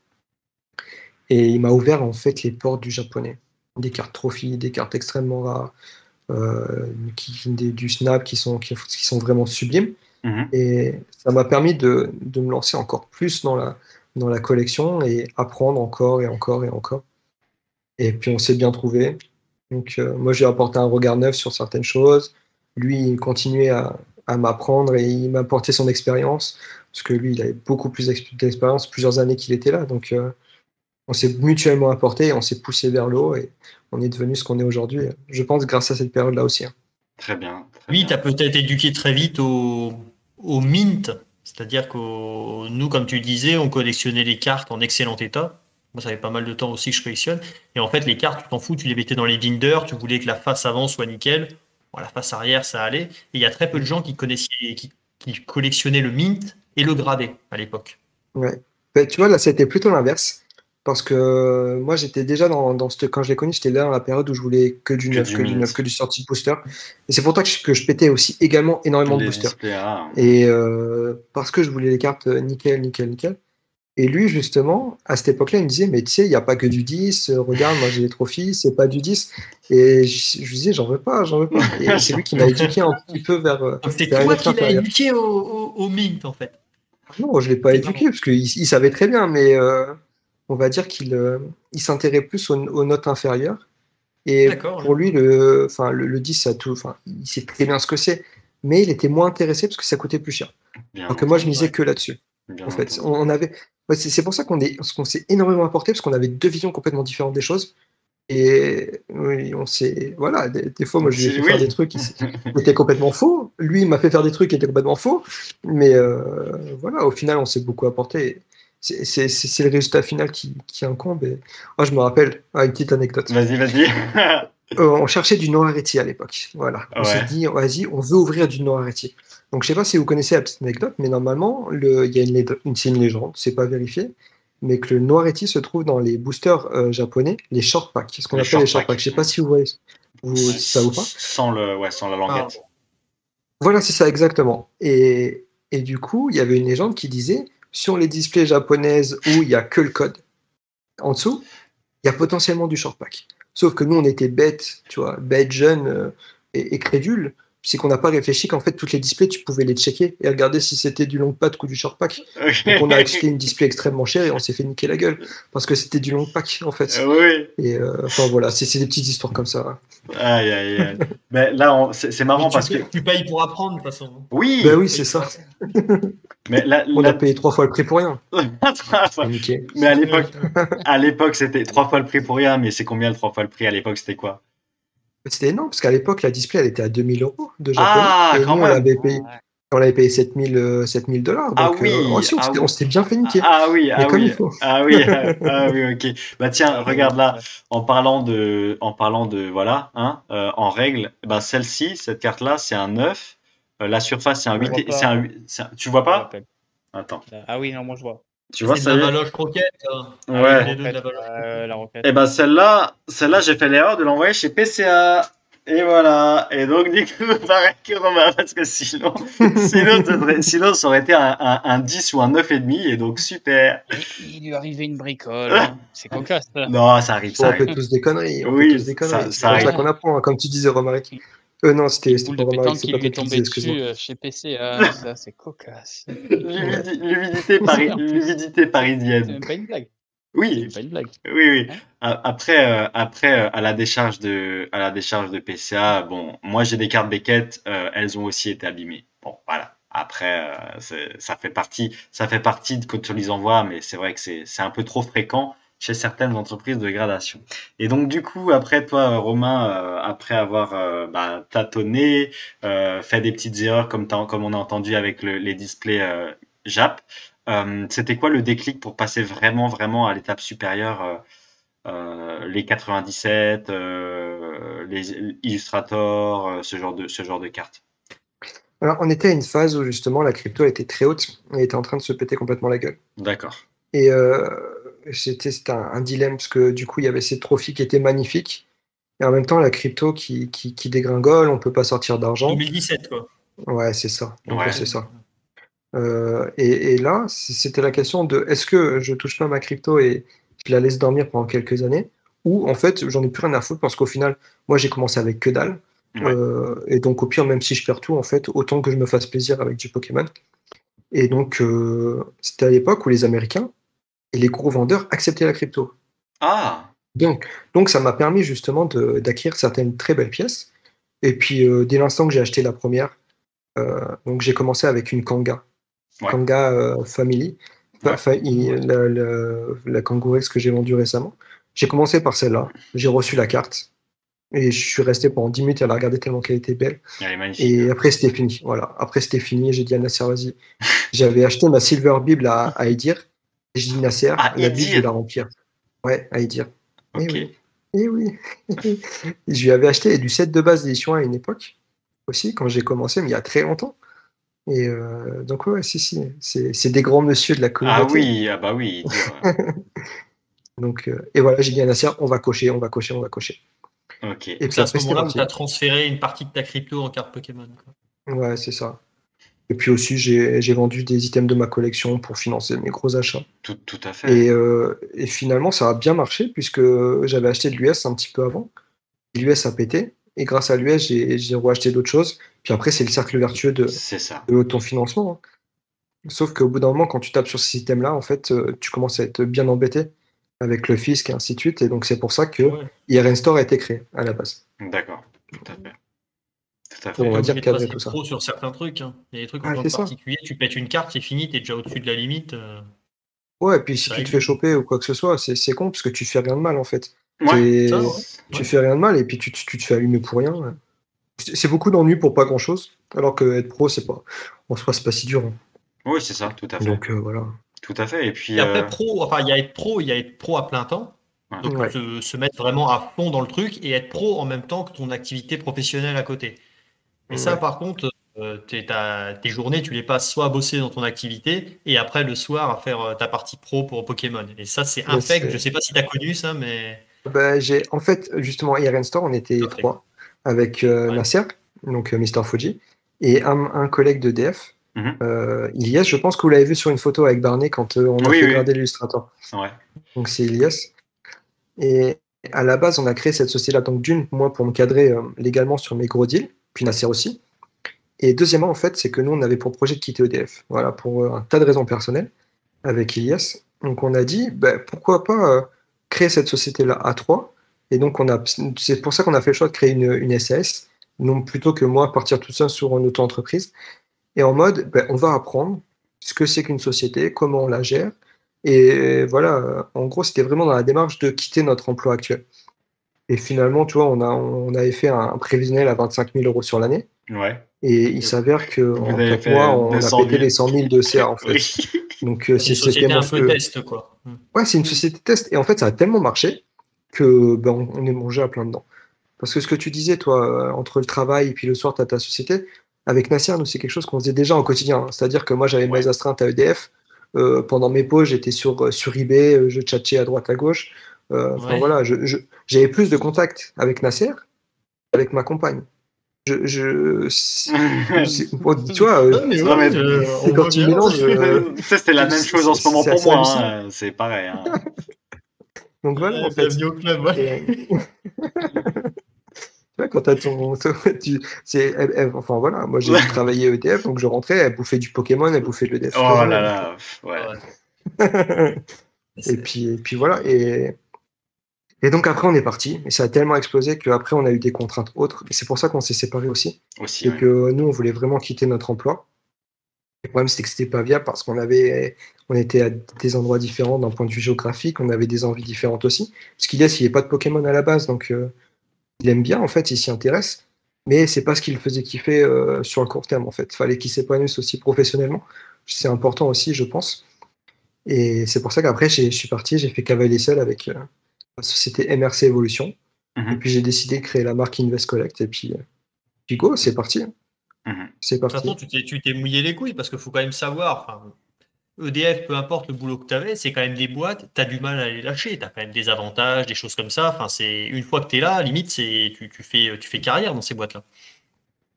Et il m'a ouvert en fait les portes du japonais. Des cartes trophies, des cartes extrêmement rares, qui, du snap qui sont, qui, sont vraiment sublimes. Mhm. Et ça m'a permis de, de, me lancer encore plus dans la, dans la collection et apprendre encore et encore et encore. Et puis on s'est bien trouvé. Donc euh, moi j'ai apporté un regard neuf sur certaines choses. Lui il continuait à, m'apprendre et il m'apportait son expérience parce que lui il avait beaucoup plus d'expérience, plusieurs années qu'il était là. Donc euh, on s'est mutuellement apporté, on s'est poussé vers l'eau et on est devenu ce qu'on est aujourd'hui. Je pense grâce à cette période-là aussi. Hein. Très bien. oui, tu as peut-être éduqué très vite au, au mint, c'est-à-dire que nous, comme tu disais, on collectionnait les cartes en excellent état. Moi, ça fait pas mal de temps aussi que je collectionne. Et en fait, les cartes, tu t'en fous, tu les mettais dans les binders, tu voulais que la face avant soit nickel. la face arrière, ça allait. Et il y a très peu de gens qui, connaissaient, qui, collectionnaient le mint et le gradé à l'époque. Ouais. Tu vois, là, c'était plutôt l'inverse. Parce que moi, j'étais déjà dans, dans ce, quand je l'ai connu, j'étais là dans la période où je voulais que du neuf, que, du, neuf, que du sorti de booster. Et c'est pour ça que je, que je, pétais aussi également énormément de boosters. Et euh, parce que je voulais les cartes nickel, nickel, nickel. Et lui, justement, à cette époque-là, il me disait, mais tu sais, il n'y a pas que du 10, euh, regarde, moi j'ai les trophies, c'est pas du 10. Et je, lui disais, j'en veux pas, j'en veux pas. Et <laughs> c'est lui qui m'a éduqué un petit peu vers. Euh, c'est toi qui l'as éduqué au, au, Mint, en fait. Non, je ne l'ai pas éduqué, parce qu'il il savait très bien, mais euh, on va dire qu'il il s'intéressait plus aux, notes inférieures. Et pour lui, le, le, le 10, ça tout, il sait très bien ce que c'est, mais il était moins intéressé parce que ça coûtait plus cher. Donc moi, je misais que là-dessus. En fait, on avait, c'est pour ça qu'on s'est énormément apporté, parce qu'on avait deux visions complètement différentes des choses. Et on s'est. Voilà, des, fois, moi, je lui ai fait faire des trucs <laughs> qui, étaient complètement faux. Lui, il m'a fait faire des trucs qui étaient complètement faux. Mais euh, voilà, au final, on s'est beaucoup apporté. C'est le résultat final qui, qui incombe. Et... Moi, je me rappelle, ah, une petite anecdote. Vas-y, vas-y. <laughs> Euh, on cherchait du Noireti à l'époque. Voilà. On s'est dit, vas-y, on veut ouvrir du Noireti. Donc, je sais pas si vous connaissez la petite anecdote, mais normalement, il y a une, une, une légende, c'est pas vérifié, mais que le Noireti se trouve dans les boosters euh, japonais, les short packs, ce qu'on appelle les short packs. Je sais pas si vous voyez ça ou pas. Sans, le, ouais, sans la languette. Ah. Voilà, c'est ça, exactement. Et, et du coup, il y avait une légende qui disait sur les displays japonaises où il n'y a que le code en dessous, il y a potentiellement du short pack. Sauf que nous, on était bêtes, tu vois, bêtes, jeunes euh, et, et crédules c'est qu'on n'a pas réfléchi qu'en fait, toutes les displays, tu pouvais les checker et regarder si c'était du long pack ou du short pack. <laughs> Donc, on a acheté une display extrêmement chère et on s'est fait niquer la gueule parce que c'était du long pack, en fait. Ah oui. Et euh, enfin, voilà, c'est des petites histoires comme ça. Aïe, aïe, aïe. Mais <laughs> là, c'est marrant parce que. Tu payes pour apprendre, de toute façon. Oui. Ben oui, c'est ça. <laughs> Mais là, on a payé trois fois le prix pour rien. mais à l'époque, à l'époque, c'était trois fois le prix pour rien. Mais c'est combien le trois fois le prix? À l'époque C'était quoi? C'était énorme, parce qu'à l'époque, la display, elle était à 2000 euros de japonais. Ah, et nous, on l'avait payé, on l'avait payé 7000 euh, dollars. Ah oui, euh, ah on s'était bien fait niquer. Ah oui, ah oui. Ah oui, <laughs> ah oui, ok. Bah tiens, regarde là, en parlant de, en parlant de, voilà, hein, euh, en règle, bah celle-ci, cette carte-là, c'est un 9. la surface, c'est un 8. C'est un, 8 tu vois pas? Attends. Ah oui, non, moi je vois. Tu vois, ça. la valoche croquette. Hein. Ouais. Et eh ben celle-là, celle-là, j'ai fait l'erreur de l'envoyer chez PCA. Et voilà. Et donc, du coup, <laughs> pareil que Romain, parce que sinon, <laughs> sinon, sinon ça aurait été un, un, 10 ou un 9,5. Et donc, super. Il lui arrivait une bricole. Hein. C'est cocasse. Non, ça arrive. Ça on fait tous des conneries. On oui, fait tous des conneries. C'est comme ça qu'on apprend, hein, comme tu disais, Romaric. Euh, non, c'était pas Romaric. C'est pas qui lui est tombé dessus euh, chez PC. Ah, <laughs> ça, c'est cocasse. <laughs> L'humidité parisienne. C'est même pas une blague. Oui, pas une blague. Oui, oui. Après, euh, après euh, à la décharge de, à la décharge de PCA, bon, moi j'ai des cartes Beckett, euh, elles ont aussi été abîmées. Bon, voilà. Après, ça fait partie, ça fait partie de quand on les envoie, mais c'est vrai que c'est un peu trop fréquent chez certaines entreprises de gradation. Et donc du coup, après toi, Romain, après avoir bah, tâtonné, fait des petites erreurs comme, comme on a entendu avec les displays JAP, euh, c'était quoi le déclic pour passer vraiment, vraiment à l'étape supérieure euh, euh, les 97, les Illustrator, ce genre de, ce genre de cartes? Alors, on était à une phase où justement la crypto était très haute et était en train de se péter complètement la gueule. D'accord. Et c'était un, dilemme parce que du coup, il y avait ces trophées qui étaient magnifiques et en même temps la crypto qui, qui, dégringole, on peut pas sortir d'argent. 2017, quoi. Ouais, c'est ça. Ouais. C'est ça. Euh, et, là, c'était la question de est-ce que je touche pas ma crypto et je la laisse dormir pendant quelques années ou en fait j'en ai plus rien à foutre parce qu'au final, moi j'ai commencé avec que dalle. Euh, et donc au pire, même si je perds tout, en fait, autant que je me fasse plaisir avec du Pokémon. Et donc euh, c'était à l'époque où les Américains et les gros vendeurs acceptaient la crypto. Ah donc, donc ça m'a permis justement d'acquérir certaines très belles pièces. Et puis dès l'instant que j'ai acheté la première, donc j'ai commencé avec une Kanga. Kanga euh, Family, la, la, que j'ai vendue récemment. J'ai commencé par celle-là, j'ai reçu la carte et je suis resté pendant 10 minutes à la regarder tellement qu'elle était belle. et après c'était fini. Voilà, après c'était fini. J'ai dit à Nasser, vas-y. J'avais acheté ma Silver Bible à, à Edir. Et j'ai dit Nasser, la Bible je vais la remplir. Ouais, à Edir. Et eh oui. Et eh oui. je lui avais acheté du set de base d'édition à une époque aussi quand j'ai commencé, mais il y a très longtemps. Et euh, donc, ouais, si, si, c'est des grands monsieur de la communauté. Ah oui, ah bah oui. <laughs> donc, euh, et voilà, j'ai dit à Nasser, on va cocher, on va cocher, on va cocher. Ok. Et puis à ce moment-là, tu as transféré une partie de ta crypto en carte Pokémon. Quoi. Ouais, c'est ça. Et puis aussi, j'ai vendu des items de ma collection pour financer mes gros achats. Tout, tout à fait. Et, euh, et, finalement, ça a bien marché puisque j'avais acheté de l'US un petit peu avant. L'US a pété. Et grâce à l'US, j'ai acheté d'autres choses. Puis après, c'est le cercle vertueux de, de ton financement. Hein. Sauf qu'au bout d'un moment, quand tu tapes sur ce système-là, en fait, euh, tu commences à être bien embêté avec le fisc et ainsi de suite. Et donc, c'est pour ça que IRN Store a été créé à la base. D'accord, tout à fait. Tout à fait. On va dire cadrer tout ça. Trop sur certains trucs. Hein. Il y a des trucs en particulier, tu pètes une carte, c'est fini, tu es déjà au-dessus de la limite. Euh. Ouais, et puis si tu te fais choper ou quoi que ce soit, c'est con parce que tu fais rien de mal en fait. Tu fais rien de mal et puis tu, tu te fais allumer pour rien. C'est beaucoup d'ennuis pour pas grand chose, alors que être pro, c'est pas. En soi, c'est pas si dur. Hein. Oui, c'est ça, tout à fait. Donc euh, voilà. Tout à fait. Et puis. après, euh, pro, enfin, il y a être pro, il y a être pro à plein temps. Donc se, mettre vraiment à fond dans le truc et être pro en même temps que ton activité professionnelle à côté. Et ça, par contre, euh, tes journées, tu les passes soit à bosser dans ton activité et après le soir à faire ta partie pro pour Pokémon. Et ça, c'est infect. Je sais pas si tu as connu ça, mais. Bah, j'ai en fait justement Iron Store, on était trois avec euh, Nasser, donc euh, Mister Fuji, et un, collègue de DF, mhm. euh, Ilias. Je pense que vous l'avez vu sur une photo avec Barney quand on a fait regarder l'illustrateur. Donc c'est Ilias. Et à la base, on a créé cette société-là, donc d'une, moi pour me cadrer légalement sur mes gros deals, puis Nasser aussi. Et deuxièmement, en fait, c'est que nous, on avait pour projet de quitter EDF. Voilà, pour un tas de raisons personnelles avec Elias. Donc, on a dit, ben, pourquoi pas créer cette société-là à trois. Et donc, c'est pour ça qu'on a fait le choix de créer une, une SAS, non plutôt que moi partir tout seul sur une auto-entreprise. Et en mode, ben, on va apprendre ce que c'est qu'une société, comment on la gère. Et voilà, en gros, c'était vraiment dans la démarche de quitter notre emploi actuel. Et finalement, tu vois, on, a, on avait fait un prévisionnel à 25 000 euros sur l'année. Ouais. Et il s'avère qu'en 4 mois, on a pété les 100 000 de CA, en fait. Donc, euh, c'est c'était un peu test, quoi. Ouais, c'est une société test. Et en fait, ça a tellement marché que ben, on est mangé à plein dedans. Parce que ce que tu disais, toi, euh, entre le travail et puis le soir, tu as ta société, avec Nasser, nous, c'est quelque chose qu'on faisait déjà au quotidien. Hein. C'est-à-dire que moi, j'avais mes astreintes à EDF. Euh, pendant mes pauses, j'étais sur, sur eBay, je tchatchais à droite, à gauche. Enfin, voilà, j'avais plus de contact avec Nasser avec ma compagne je, je <laughs> tu vois, euh, quand tu mélanges. Euh, <laughs> ça, c'est la même chose en ce moment pour moi. Hein, c'est pareil. Hein. <laughs> Donc voilà, en fait. club, ouais. tu vois, quand t'as ton. Tu, enfin voilà, moi j'ai travaillé EDF, donc je rentrais, elle bouffait du Pokémon, elle bouffait de l'EDF. Oh là là, ouais. et, puis, et puis voilà. Et, et donc après, on est parti. Et ça a tellement explosé qu'après, on a eu des contraintes autres. Et c'est pour ça qu'on s'est séparés aussi. aussi et que nous, on voulait vraiment quitter notre emploi. Le problème, c'était que c'était pas viable parce qu'on avait, on était à des endroits différents d'un point de vue géographique. On avait des envies différentes aussi. Parce qu'il il n'y a pas de Pokémon à la base, donc euh, il aime bien en fait, il s'y intéresse. Mais c'est pas ce qu'il faisait kiffer euh, sur le court terme en fait. Il fallait qu'il s'épanouisse aussi professionnellement. C'est important aussi, je pense. Et c'est pour ça qu'après, je suis parti, j'ai fait cavalier seul avec, euh, la société MRC Evolution. Mhm. Et puis j'ai décidé de créer la marque Invest Collect. Et puis, euh, puis go, c'est parti. Mhm. C'est parti. De toute façon, tu t'es mouillé les couilles parce qu'il faut quand même savoir. EDF, peu importe le boulot que tu avais, c'est quand même des boîtes, tu as du mal à les lâcher, tu as quand même des avantages, des choses comme ça. Enfin, c'est une fois que tu es là, limite, c'est tu, tu, fais, tu fais carrière dans ces boîtes-là.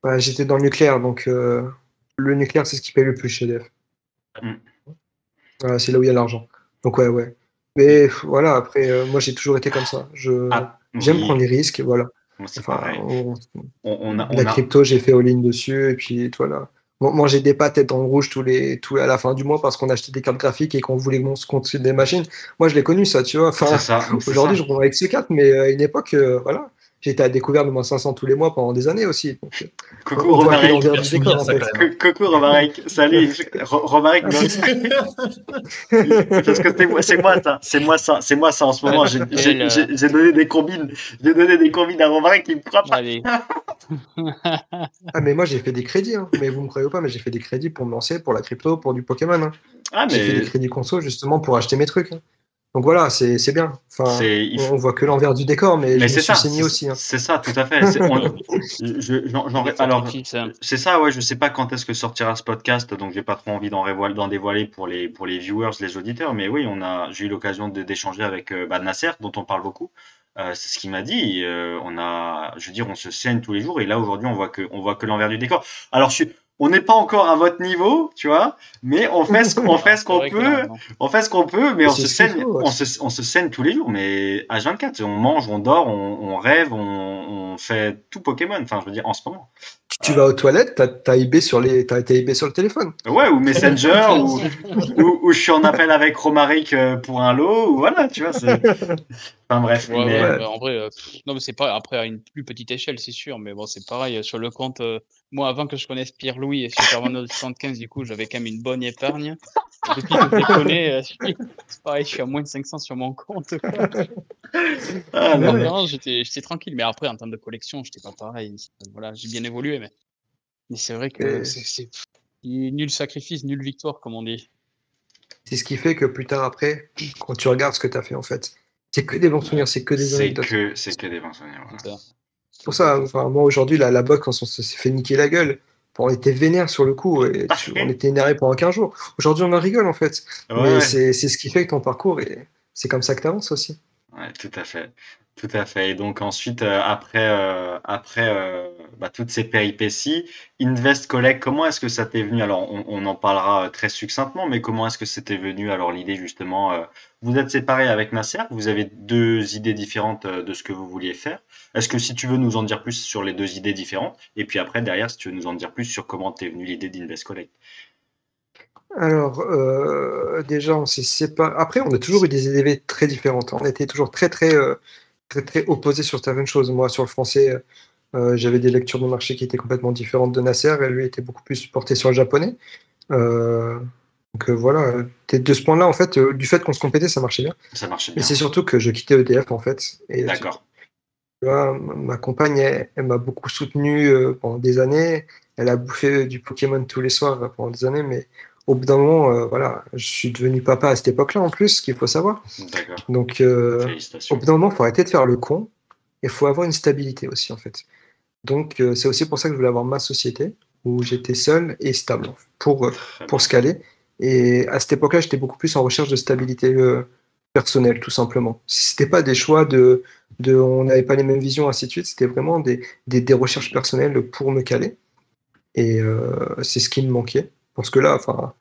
Bah, j'étais dans le nucléaire, donc euh, le nucléaire, c'est ce qui paye le plus chez EDF. Mm. c'est là où il y a l'argent. Donc ouais, ouais. Mais voilà, après, euh, moi j'ai toujours été comme ça. Je, ah, j'aime prendre les risques, voilà. on, la crypto, j'ai fait all-in dessus, et puis voilà. Moi, j'ai des tête dans le rouge tous les, tous, à la fin du mois parce qu'on achetait des cartes graphiques et qu'on voulait qu'on se construise des machines. Moi, je l'ai connu, ça, tu vois. Enfin, aujourd'hui, je roule avec ces 4 mais à une époque, euh, voilà. J'étais à découvert de moins 500 tous les mois pendant des années aussi. Euh, Coucou Romaric. Coucou Romaric. Salut Romaric. <laughs> Parce que c'est moi ça. C'est moi ça. C'est moi ça en ce moment. J'ai donné des combines. J'ai donné des combines à Romaric qui me frappe. <laughs> ah mais moi j'ai fait des crédits. Hein. Mais vous me croyez pas, mais j'ai fait des crédits pour me lancer, pour la crypto, pour du Pokémon. Hein. Ah, mais... J'ai fait des crédits conso justement pour acheter mes trucs. Hein. Donc voilà, c'est bien. Enfin, on, voit que l'envers du décor, mais, mais je me suis aussi. Hein. C'est ça, tout à fait. alors, c'est ça, ouais. Je sais pas quand est-ce que sortira ce podcast, donc j'ai pas trop envie d'en dévoiler pour les pour les viewers, les auditeurs. Mais oui, on a, j'ai eu l'occasion d'échanger avec euh, bah, Nasser, dont on parle beaucoup. Euh, c'est ce qu'il m'a dit. Euh, on a, je veux dire, on se saigne tous les jours, et là aujourd'hui, on voit que on voit que l'envers du décor. Alors, je suis on n'est pas encore à votre niveau, tu vois, mais on fait ce qu'on <laughs> fait ce qu'on peut, on fait ce qu'on peut, mais on se saigne, on se, on se saigne tous les jours, mais à 24, on mange, on dort, on, rêve, on, fait tout Pokémon, enfin je veux dire en ce moment. Tu, vas aux toilettes, t'as as eBay sur les, t'as eBay sur le téléphone. Ouais, ou Messenger, <laughs> ou, ou, je suis en appel avec Romaric euh, pour un lot, ou voilà, tu vois. <laughs> Enfin bref. en vrai, euh, non mais c'est pas après à une plus petite échelle, c'est sûr, mais bon c'est pareil sur le compte. Euh, moi, avant que je connaisse Pierre-Louis et Super Mario <laughs> 75, du coup, j'avais quand même une bonne épargne. Depuis que je les connais, euh, <laughs> c'est pareil, je suis à moins de 500 sur mon compte. <laughs> ah, j'étais tranquille. Mais après, en termes de collection, j'étais pas pareil. Voilà, j'ai bien évolué, mais, mais c'est vrai que c'est nul sacrifice, nulle victoire, comme on dit. C'est ce qui fait que plus tard après, quand tu regardes ce que tu as fait, en fait, c'est que des bons souvenirs, c'est que des anecdotes. C'est que, des bons souvenirs pour ça, enfin, moi aujourd'hui, la, la quand on s'est fait niquer la gueule, on était vénère sur le coup, et <laughs> on était énervé pendant 15 jours. Aujourd'hui, on en rigole en fait. Mais c'est ce qui fait que ton parcours, et c'est comme ça que tu avances aussi. Ouais, tout à fait. Tout à fait. Et donc ensuite, euh, après, euh, après euh, bah, toutes ces péripéties, Invest Collect, comment est-ce que ça t'est venu? Alors, on, en parlera très succinctement, mais comment est-ce que c'était venu? Alors, l'idée justement, vous êtes séparés avec Nasser, vous avez deux idées différentes de ce que vous vouliez faire. Est-ce que si tu veux nous en dire plus sur les deux idées différentes, et puis après, derrière, si tu veux nous en dire plus sur comment t'es venu l'idée d'Invest Collect? Alors, déjà, on s'est séparés. Après, on a toujours eu des idées très différentes. On était toujours très, très très, très opposé sur certaines choses. Moi, sur le français, euh, j'avais des lectures de marché qui étaient complètement différentes de Nasser, et lui était beaucoup plus porté sur le japonais. Euh, donc euh, voilà, de ce point-là, en fait, du fait qu'on se complétait, ça marchait bien. Ça marchait bien. Et c'est surtout que je quittais EDF, en fait. D'accord. Ma compagne, elle, m'a beaucoup soutenu pendant des années. Elle a bouffé du Pokémon tous les soirs pendant des années, mais au bout d'un moment, euh, voilà, je suis devenu papa à cette époque-là en plus, qu'il faut savoir. Donc, euh, au bout d'un moment, il faut arrêter de faire le con et il faut avoir une stabilité aussi, en fait. Donc, euh, c'est aussi pour ça que je voulais avoir ma société où j'étais seul et stable pour, pour se caler. Et à cette époque-là, j'étais beaucoup plus en recherche de stabilité personnelle, tout simplement. Ce n'était pas des choix de, de on n'avait pas les mêmes visions, ainsi de suite. C'était vraiment des, des, des, recherches personnelles pour me caler. Et c'est ce qui me manquait. Parce que là, enfin,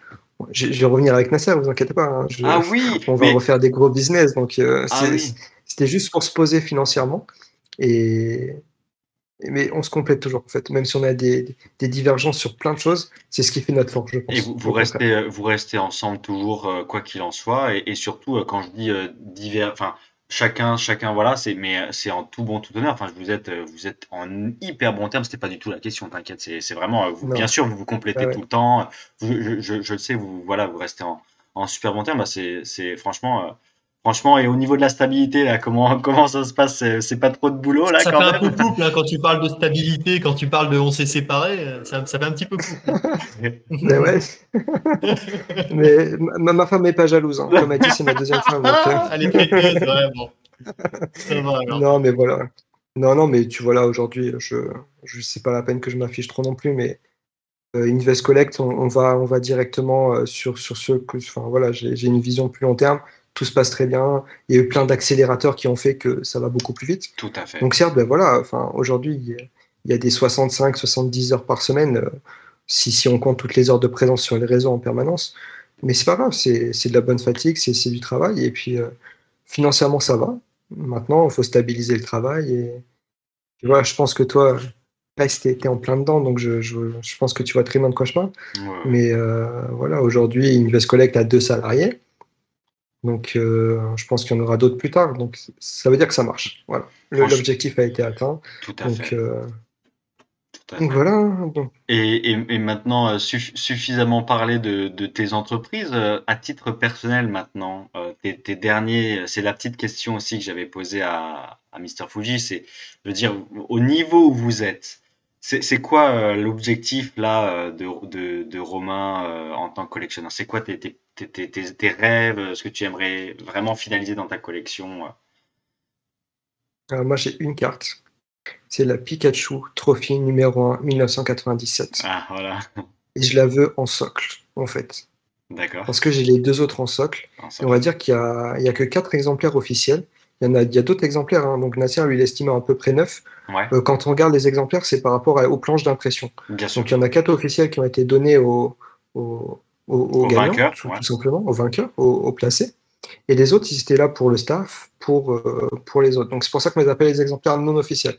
je, vais revenir avec Nasser, vous inquiétez pas. Hein, ah <laughs> oui. On va refaire des gros business, donc euh, ah c'était juste pour se poser financièrement. Et mais on se complète toujours en fait, même si on a des, des divergences sur plein de choses, c'est ce qui fait notre force, je pense. Et vous, restez, euh, vous restez ensemble toujours, euh, quoi qu'il en soit, et, et surtout quand je dis divers, enfin chacun, chacun, voilà, c'est, mais euh, c'est en tout bon, tout honneur. Enfin, vous êtes, euh, vous êtes en hyper bon terme. C'était pas du tout la question, t'inquiète. C'est, c'est vraiment, euh, vous, bien sûr, vous vous complétez tout le temps. je, je, je, le sais, vous, voilà, vous restez en, en super bon terme. Bah, c'est, c'est franchement, Franchement, et au niveau de la stabilité, là, comment, <laughs> comment ça se passe? C'est pas trop de boulot, là, ça quand fait un peu couple, hein, quand tu parles de stabilité, quand tu parles de on s'est séparés, ça, ça, fait un petit peu couple. <laughs> Mais ouais. <laughs> Mais ma, ma, femme n'est pas jalouse, hein. comme elle dit, c'est ma deuxième femme. Donc, euh. Elle est vraiment. Ça va, alors. Non, mais voilà. Non, non, mais tu vois, là, aujourd'hui, je, je sais pas la peine que je m'affiche trop non plus, mais euh, Invest Collect, on, on, va, on va directement euh, sur, sur ce que. Enfin, voilà, j'ai une vision plus long terme tout se passe très bien. Il y a eu plein d'accélérateurs qui ont fait que ça va beaucoup plus vite. Tout à fait. Donc certes, ben voilà, enfin, aujourd'hui, il y a des 65, 70 heures par semaine, euh, si, si, on compte toutes les heures de présence sur les réseaux en permanence. Mais c'est pas grave, c'est de la bonne fatigue, c'est du travail. Et puis, euh, financièrement, ça va. Maintenant, il faut stabiliser le travail. Et vois, je pense que toi, tu es, en plein dedans, donc je, je, je, pense que tu vois très bien de quoi je parle. Mais euh, voilà, aujourd'hui, Invest Collect a deux salariés. Donc, euh, je pense qu'il y en aura d'autres plus tard. Donc, ça veut dire que ça marche. Voilà. L'objectif a été atteint. Tout à fait. Euh, donc voilà. Et, et, maintenant, euh, suffisamment parlé de, de, tes entreprises. À titre personnel, maintenant, tes, tes, derniers, c'est la petite question aussi que j'avais posée à, à Mr. Fuji, c'est de dire, au niveau où vous êtes, c'est quoi l'objectif là de, de, de Romain en tant que collectionneur? C'est quoi tes, tes, tes, rêves, ce que tu aimerais vraiment finaliser dans ta collection Alors moi j'ai une carte. C'est la Pikachu Trophy numéro 1 1997. Ah voilà. Et je la veux en socle en fait. D'accord. Parce que j'ai les deux autres en socle. on va dire qu'il n'y a, a, que quatre exemplaires officiels. Il y en a, il y a d'autres exemplaires. Hein. Donc Nasser lui l'estime à peu près neuf. Euh, quand on regarde les exemplaires, c'est par rapport aux planches d'impression. Donc il y en a quatre officiels qui ont été donnés aux, au, gagnant, tout, simplement, au vainqueur, au, placé. Et les autres, ils étaient là pour le staff, pour, euh, pour les autres. Donc c'est pour ça qu'on les appelle les exemplaires non officiels.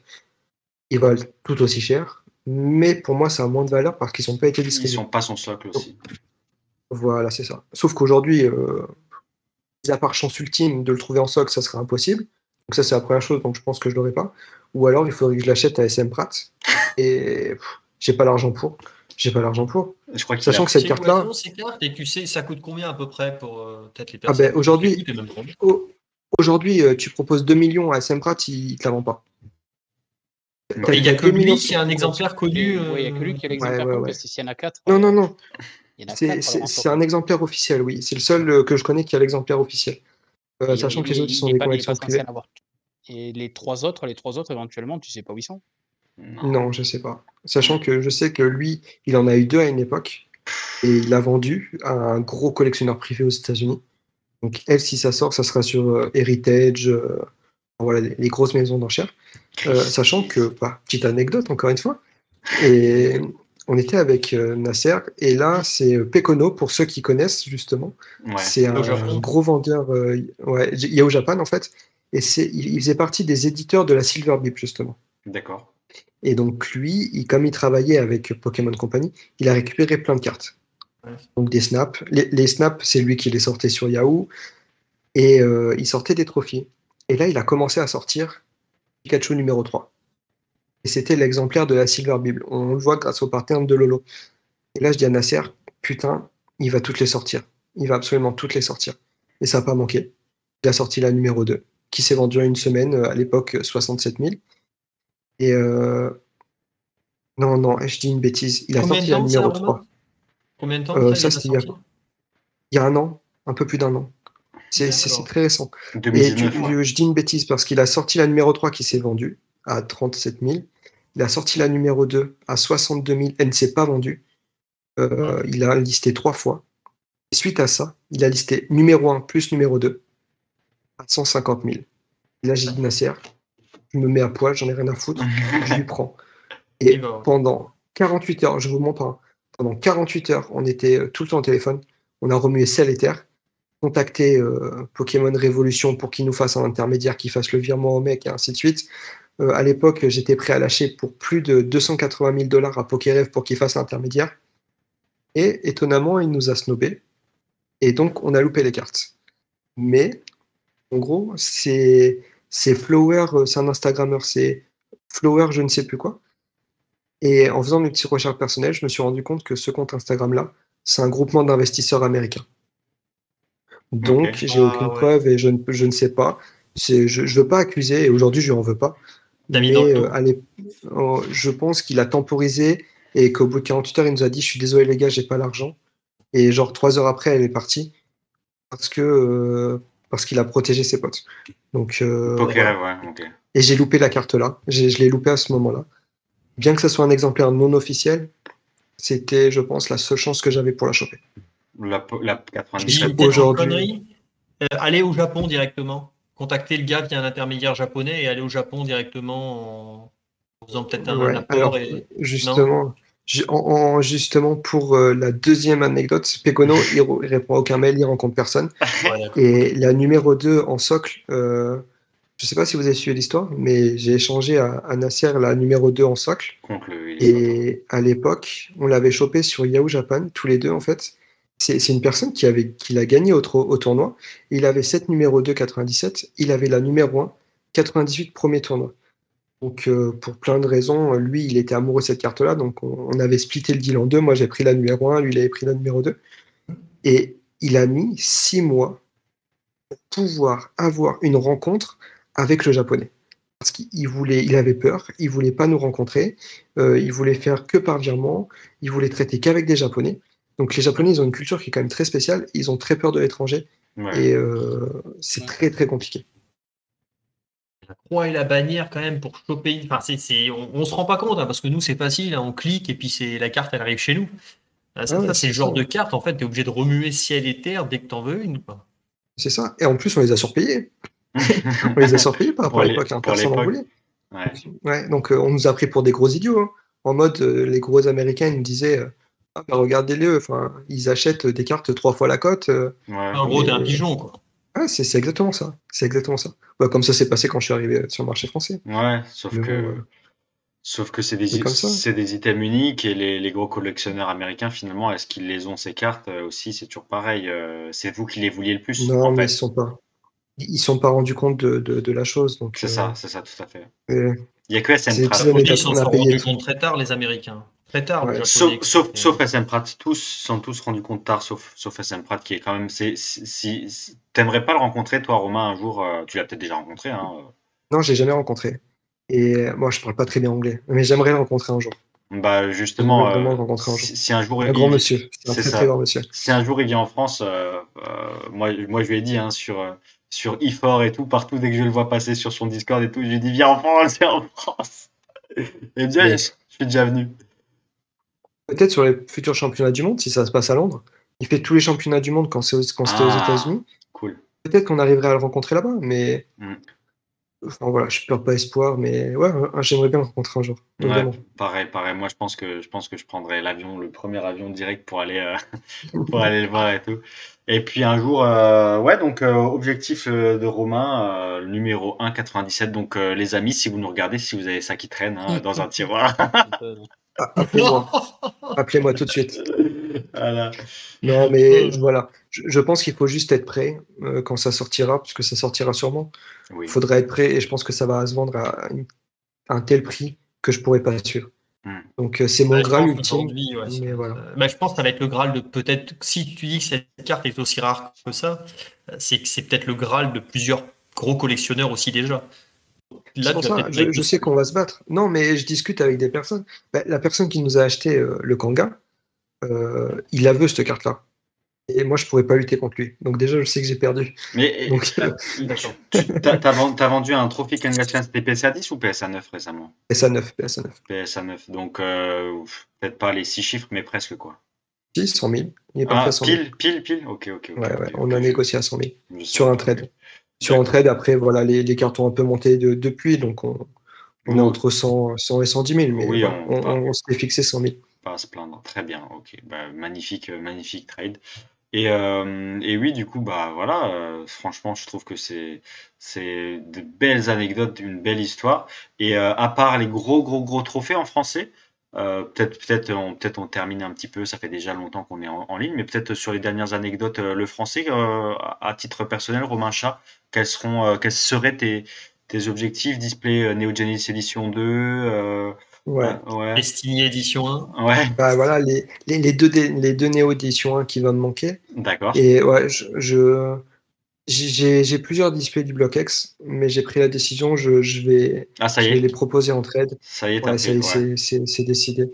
Ils valent tout aussi cher, mais pour moi, ça a moins de valeur parce qu'ils n'ont pas été distribués. Ils sont pas son socle aussi. Voilà, c'est ça. Sauf qu'aujourd'hui, euh, à part chance ultime de le trouver en socle, ça serait impossible. Donc ça, c'est la première chose, donc je pense que je l'aurai pas. Ou alors, il faudrait que je l'achète à SM Pratt. Et j'ai pas l'argent pour. J'ai pas l'argent pour. Je crois Sachant que cette carte-là. Et tu sais, ça coûte combien à peu près pour euh, peut-être les ah ben, personnes ah Aujourd'hui, aujourd'hui euh, tu proposes 2 millions à Semprat, il ne te la vend pas. Il n'y a que lui qui a un exemplaire connu. Oui, il n'y a que lui qui a l'exemplaire ouais, ouais, S'il y en a 4. Non, non, non. C'est un exemplaire officiel, oui. C'est le seul euh, que je connais qui a l'exemplaire officiel. sachant que les autres, ils sont des collections privées. Et les trois autres, les trois autres, éventuellement, tu sais pas où ils sont non. je sais pas. Sachant que je sais que lui, il en a eu deux à une époque et il l'a vendu à un gros collectionneur privé aux États-Unis. Donc, elle, si ça sort, ça sera sur euh, Heritage, euh, voilà, les, grosses maisons d'enchères. sachant que, bah, petite anecdote encore une fois, et on était avec Nasser, et là c'est Pekono, pour ceux qui connaissent justement. c'est un, gros vendeur, ouais, il y a au Japon en fait, et il, il faisait partie des éditeurs de la Silver Beep justement. D'accord. Et donc lui, comme il travaillait avec Pokémon Company, il a récupéré plein de cartes. Donc des snaps. Les, snaps, c'est lui qui les sortait sur Yahoo. Et euh, il sortait des trophées. Et là, il a commencé à sortir Pikachu numéro 3. Et c'était l'exemplaire de la Silver Bible. On le voit grâce au pattern de Lolo. Et là, je dis à Nasser, putain, il va toutes les sortir. Il va absolument toutes les sortir. Et ça n'a pas manqué. Il a sorti la numéro 2, qui s'est vendue en une semaine, euh, à l'époque 67 000. Et euh... non, non, je dis une bêtise. Il a sorti la numéro 3. Combien de temps euh, Ça, c'était il, y a un an, un peu plus d'un an. C'est très récent. Et je dis une bêtise parce qu'il a sorti la numéro 3 qui s'est vendue à 37 000. Il a sorti la numéro 2 à 62 000. Elle ne s'est pas vendue. Euh, il a listé trois fois. Et suite à ça, il a listé numéro 1 plus numéro 2 à 150 000. Et là, j'ai dit Nasser, je me mets à poil, j'en ai rien à foutre, je lui <laughs> prends. Et pendant 48 heures, je vous montre, hein, pendant 48 heures, on était euh, tout le temps au téléphone, on a remué ciel et terre, contacté euh, Pokémon Révolution pour qu'il nous fasse un intermédiaire, qui fasse le virement au mec, et ainsi de suite. Euh, à l'époque, j'étais prêt à lâcher pour plus de 280 000 dollars à PokéRev pour qu'il fasse l'intermédiaire. Et étonnamment, il nous a snobé. Et donc, on a loupé les cartes. Mais, en gros, c'est c'est Flower, euh, c'est un Instagrammeur, c'est Flower, je ne sais plus quoi. Et en faisant mes petites recherches personnelles, je me suis rendu compte que ce compte Instagram-là, c'est un groupement d'investisseurs américains. Donc, j'ai ah, aucune preuve et je ne, je ne sais pas. Je ne veux pas accuser, et aujourd'hui, je n'en veux pas. Mais euh, oh, je pense qu'il a temporisé et qu'au bout de 48 heures, il nous a dit Je suis désolé, les gars, j'ai pas l'argent. Et genre, trois heures après, elle est partie. Parce que, euh, parce qu'il a protégé ses potes. Donc, euh, Et j'ai loupé la carte là. Je l'ai loupé à ce moment-là. Bien que ce soit un exemplaire non officiel, c'était, je pense, la seule chance que j'avais pour la choper. La, la aujourd'hui. Euh, aller au Japon directement. Contacter le gars via un intermédiaire japonais et aller au Japon directement en, faisant peut-être un, apport. Justement, en, justement, pour euh, la deuxième anecdote, Pekono, il, répond à aucun mail, il rencontre personne. <laughs> et la numéro 2 en socle, euh, je ne sais pas si vous avez suivi l'histoire, mais j'ai échangé à, Nasser la numéro 2 en socle. et à l'époque, on l'avait chopé sur Yahoo Japan, tous les deux en fait. C'est une personne qui, avait, qui l'a gagné au, au, tournoi. Il avait cette numéro 2 97, il avait la numéro 1 98 premier tournoi. Donc, euh, pour plein de raisons, lui, il était amoureux de cette carte-là. Donc, on, avait splitté le deal en deux. Moi, j'ai pris la numéro 1, lui, il avait pris la numéro 2. Et il a mis six mois pour pouvoir avoir une rencontre avec le japonais. Parce qu'il voulait, il avait peur, il voulait pas nous rencontrer, euh, il voulait faire que par virement, il voulait traiter qu'avec des japonais. Donc les japonais, ils ont une culture qui est quand même très spéciale, ils ont très peur de l'étranger, et euh, c'est très très compliqué la croix et la bannière quand même pour choper. Enfin, c'est, on, ne se rend pas compte hein, parce que nous c'est facile, hein, on clique et puis c'est la carte elle arrive chez nous. Ah, ça, c'est le genre de carte en fait, tu es obligé de remuer ciel et terre dès que tu en veux une. C'est ça. Et en plus on les a surpayés. <laughs> on les a surpayés par rapport à l'époque, hein, personne n'en voulait. Ouais. donc euh, on nous a pris pour des gros idiots. Hein. En mode euh, les gros américains ils nous disaient euh, ah, bah, regardez-les, enfin ils achètent des cartes trois fois la cote. en gros, t'es un pigeon quoi. Ah, c'est exactement ça. C'est exactement ça. Bah, comme ça s'est passé quand je suis arrivé sur le marché français. Ouais, sauf que. Sauf que c'est des, c'est des items uniques et les, les, gros collectionneurs américains, finalement, est-ce qu'ils les ont ces cartes euh, aussi? C'est toujours pareil. Euh, c'est vous qui les vouliez le plus. Non, mais ils sont pas. Ils sont pas rendus compte de, de, la chose. C'est euh, ça, c'est ça, tout à fait. Il n'y a que SM Ils s'en sont rendus compte très tard, les Américains. Très tard. sauf, sauf, sauf, SM Pratt, tous sont tous rendus compte tard, sauf, sauf SM Pratt, qui est quand même. Si, si, T'aimerais pas le rencontrer, toi, Romain, un jour euh, Tu l'as peut-être déjà rencontré. Hein, euh. Non, j'ai jamais rencontré. Et moi, je parle pas très bien anglais, mais j'aimerais le rencontrer un jour. Bah justement, euh, un. Si, un jour un grand monsieur, c'est grand monsieur. Si un jour il vient en France, moi, moi je lui ai dit hein, sur sur e et tout, partout dès que je le vois passer sur son Discord et tout, je lui ai dit viens en France, viens en France. <laughs> Et bien, je suis déjà venu. Peut-être sur les futurs championnats du monde, si ça se passe à Londres. Il fait tous les championnats du monde quand c'était aux, ah, États-Unis. Peut-être qu'on arriverait à le rencontrer là-bas, mais mm. Enfin, voilà, je perds pas espoir, mais ouais, j'aimerais bien le rencontrer un jour. pareil, pareil. Moi, je pense que je pense que je prendrai l'avion, le premier avion direct pour aller euh, <laughs> pour aller le voir et tout. Et puis un jour, euh, ouais, donc euh, objectif de Romain, numéro 1, 97. Donc les amis, si vous nous regardez, si vous avez ça qui traîne hein, <laughs> dans un tiroir. Ah, appelez-moi. <laughs> Appelez-moi tout de suite. Non, mais voilà. Je, pense qu'il faut juste être prêt quand ça sortira, puisque ça sortira sûrement. Il faudra être prêt et je pense que ça va se vendre à, un tel prix que je pourrais pas suivre. Hmm. Donc euh, c'est mon bah, Graal ultime. mais voilà. Euh, bah, je pense que ça va être le Graal de peut-être, si tu dis que cette carte est aussi rare que ça, c'est que c'est peut-être le Graal de plusieurs gros collectionneurs aussi déjà. Je, sais qu'on va se battre. Non, mais je discute avec des personnes. Bah, la personne qui nous a acheté euh, le Kanga, il la veut cette carte-là. Et moi, je pourrais pas lutter contre lui. Donc déjà, je sais que j'ai perdu. Mais <laughs> euh, t'as, vendu un Trophy Kanga c'était PSA 10 ou PSA 9 récemment? PSA 9, PSA 9. PSA 9. Donc euh, peut-être pas les 6 chiffres, mais presque quoi. Si, 100 000. Il est ah, 100 000. Pile, pile, pile? Ok, ok. ouais, ouais, on a négocié à 100 000 sur un trade. Sur un trade, après, voilà, les, les cartes ont un peu monté de, depuis, donc on, on est entre 100, 100, et 110 000, mais oui, on, on, on s'était fixé 100 000. Pas à se plaindre. Très bien, ok. Bah, magnifique, magnifique trade. Et, euh, et, oui, du coup, bah voilà, euh, franchement, je trouve que c'est c'est de belles anecdotes, une belle histoire. Et euh, à part les gros, gros, gros trophées en français, peut-être peut-être on, peut-être on termine un petit peu, ça fait déjà longtemps qu'on est en, ligne, mais peut-être sur les dernières anecdotes, le français, à titre personnel, Romain Chat, quels, seront, quels seraient tes, tes objectifs? Display Neo Genesis Edition 2 Ouais. ouais. Destiny Edition 1. Ouais. Bah voilà, les, les, les deux, les deux Néo Edition 1 qui vont me manquer. D'accord. Et ouais, je, j'ai plusieurs displays du Block X, mais j'ai pris la décision, je, je vais, ah, ça je vais les proposer en trade. Ça y est, ouais, c'est décidé.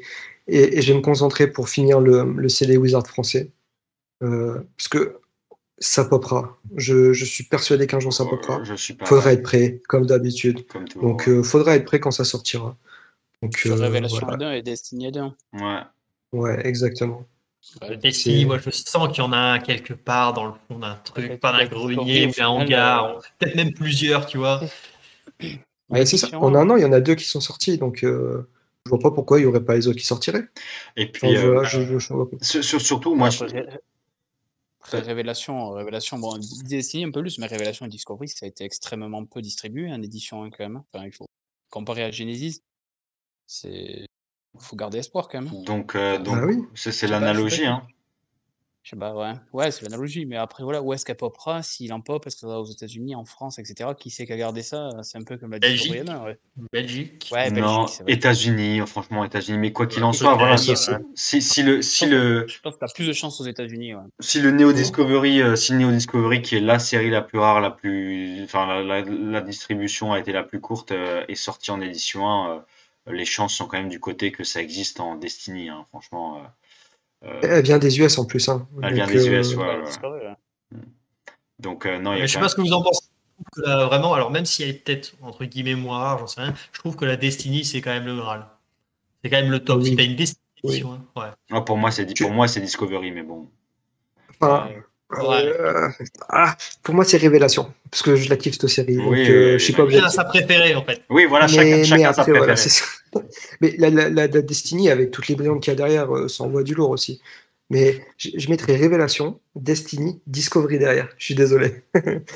Et, et, je vais me concentrer pour finir le, le CD Wizard français. Euh, parce que ça popera. Je, je suis persuadé qu'un jour ça popera. Je suis pas faudra être prêt, comme d'habitude. Donc, euh, faudra être prêt quand ça sortira. Donc, Sur euh, Révélation voilà. et Destiny 2. Ouais. Ouais, exactement. Destiny, moi je sens qu'il y en a quelque part dans le fond d'un truc, pas d'un grenier ou d'un hangar, peut-être même plusieurs, tu vois. Ouais, c'est ça. En un an, il y en a deux qui sont sortis, donc euh, je vois pas pourquoi il n'y aurait pas les autres qui sortiraient. Et puis, euh, je, surtout, moi. Je... Révélation, Révélation, bon, Destiny un peu plus, mais Révélation et Discovery, ça a été extrêmement peu distribué en édition 1 quand même. Enfin, il faut comparer à Genesis c'est faut garder espoir quand même. Donc, euh, donc ah c'est l'analogie. Hein. Je sais pas, ouais, ouais c'est l'analogie. Mais après, voilà, où est-ce qu'elle popera? S'il en pop, est-ce que ça va aux États-Unis, en France, etc. Qui sait qu'à garder ça? C'est un peu comme la Belgique. ouais. Belgique. Ouais, non, États-Unis, franchement, États-Unis. Mais quoi qu'il en soit, voilà. Si, si, le, si le. Je pense que tu as plus de chance aux États-Unis. Ouais. Si le Neo Discovery, euh, si le Neo Discovery, qui est la série la plus rare, la plus, enfin, la, la, distribution a été la plus courte, euh, est sortie en édition 1 les chances sont quand même du côté que ça existe en Destiny, hein, franchement. Euh, euh, elle vient des US en plus. Hein. Elle vient des US, ouais. Hmm. Donc, euh, non, il y a Je sais pas ce que vous en pensez. vraiment, alors même s'il y a peut-être entre guillemets moins rare, j'en sais rien, je trouve que la Destiny c'est quand même le Graal. C'est quand même le top. C'est pas une Destiny. Hein. Ouais. Ah, pour moi, c'est pour moi c'est Discovery, mais bon. Enfin, euh, ah, pour moi, c'est Révélation, parce que je la kiffe cette série. donc, euh, je suis pas obligé. sa préférée, en fait. Oui, voilà, chacun, chacun sa préférée. <laughs> mais la, la, la, Destiny, avec toutes les brillantes qu'il y a derrière, euh, ça envoie du lourd aussi. Mais je, je mettrais Révélation, Destiny, Discovery derrière. Je suis désolé.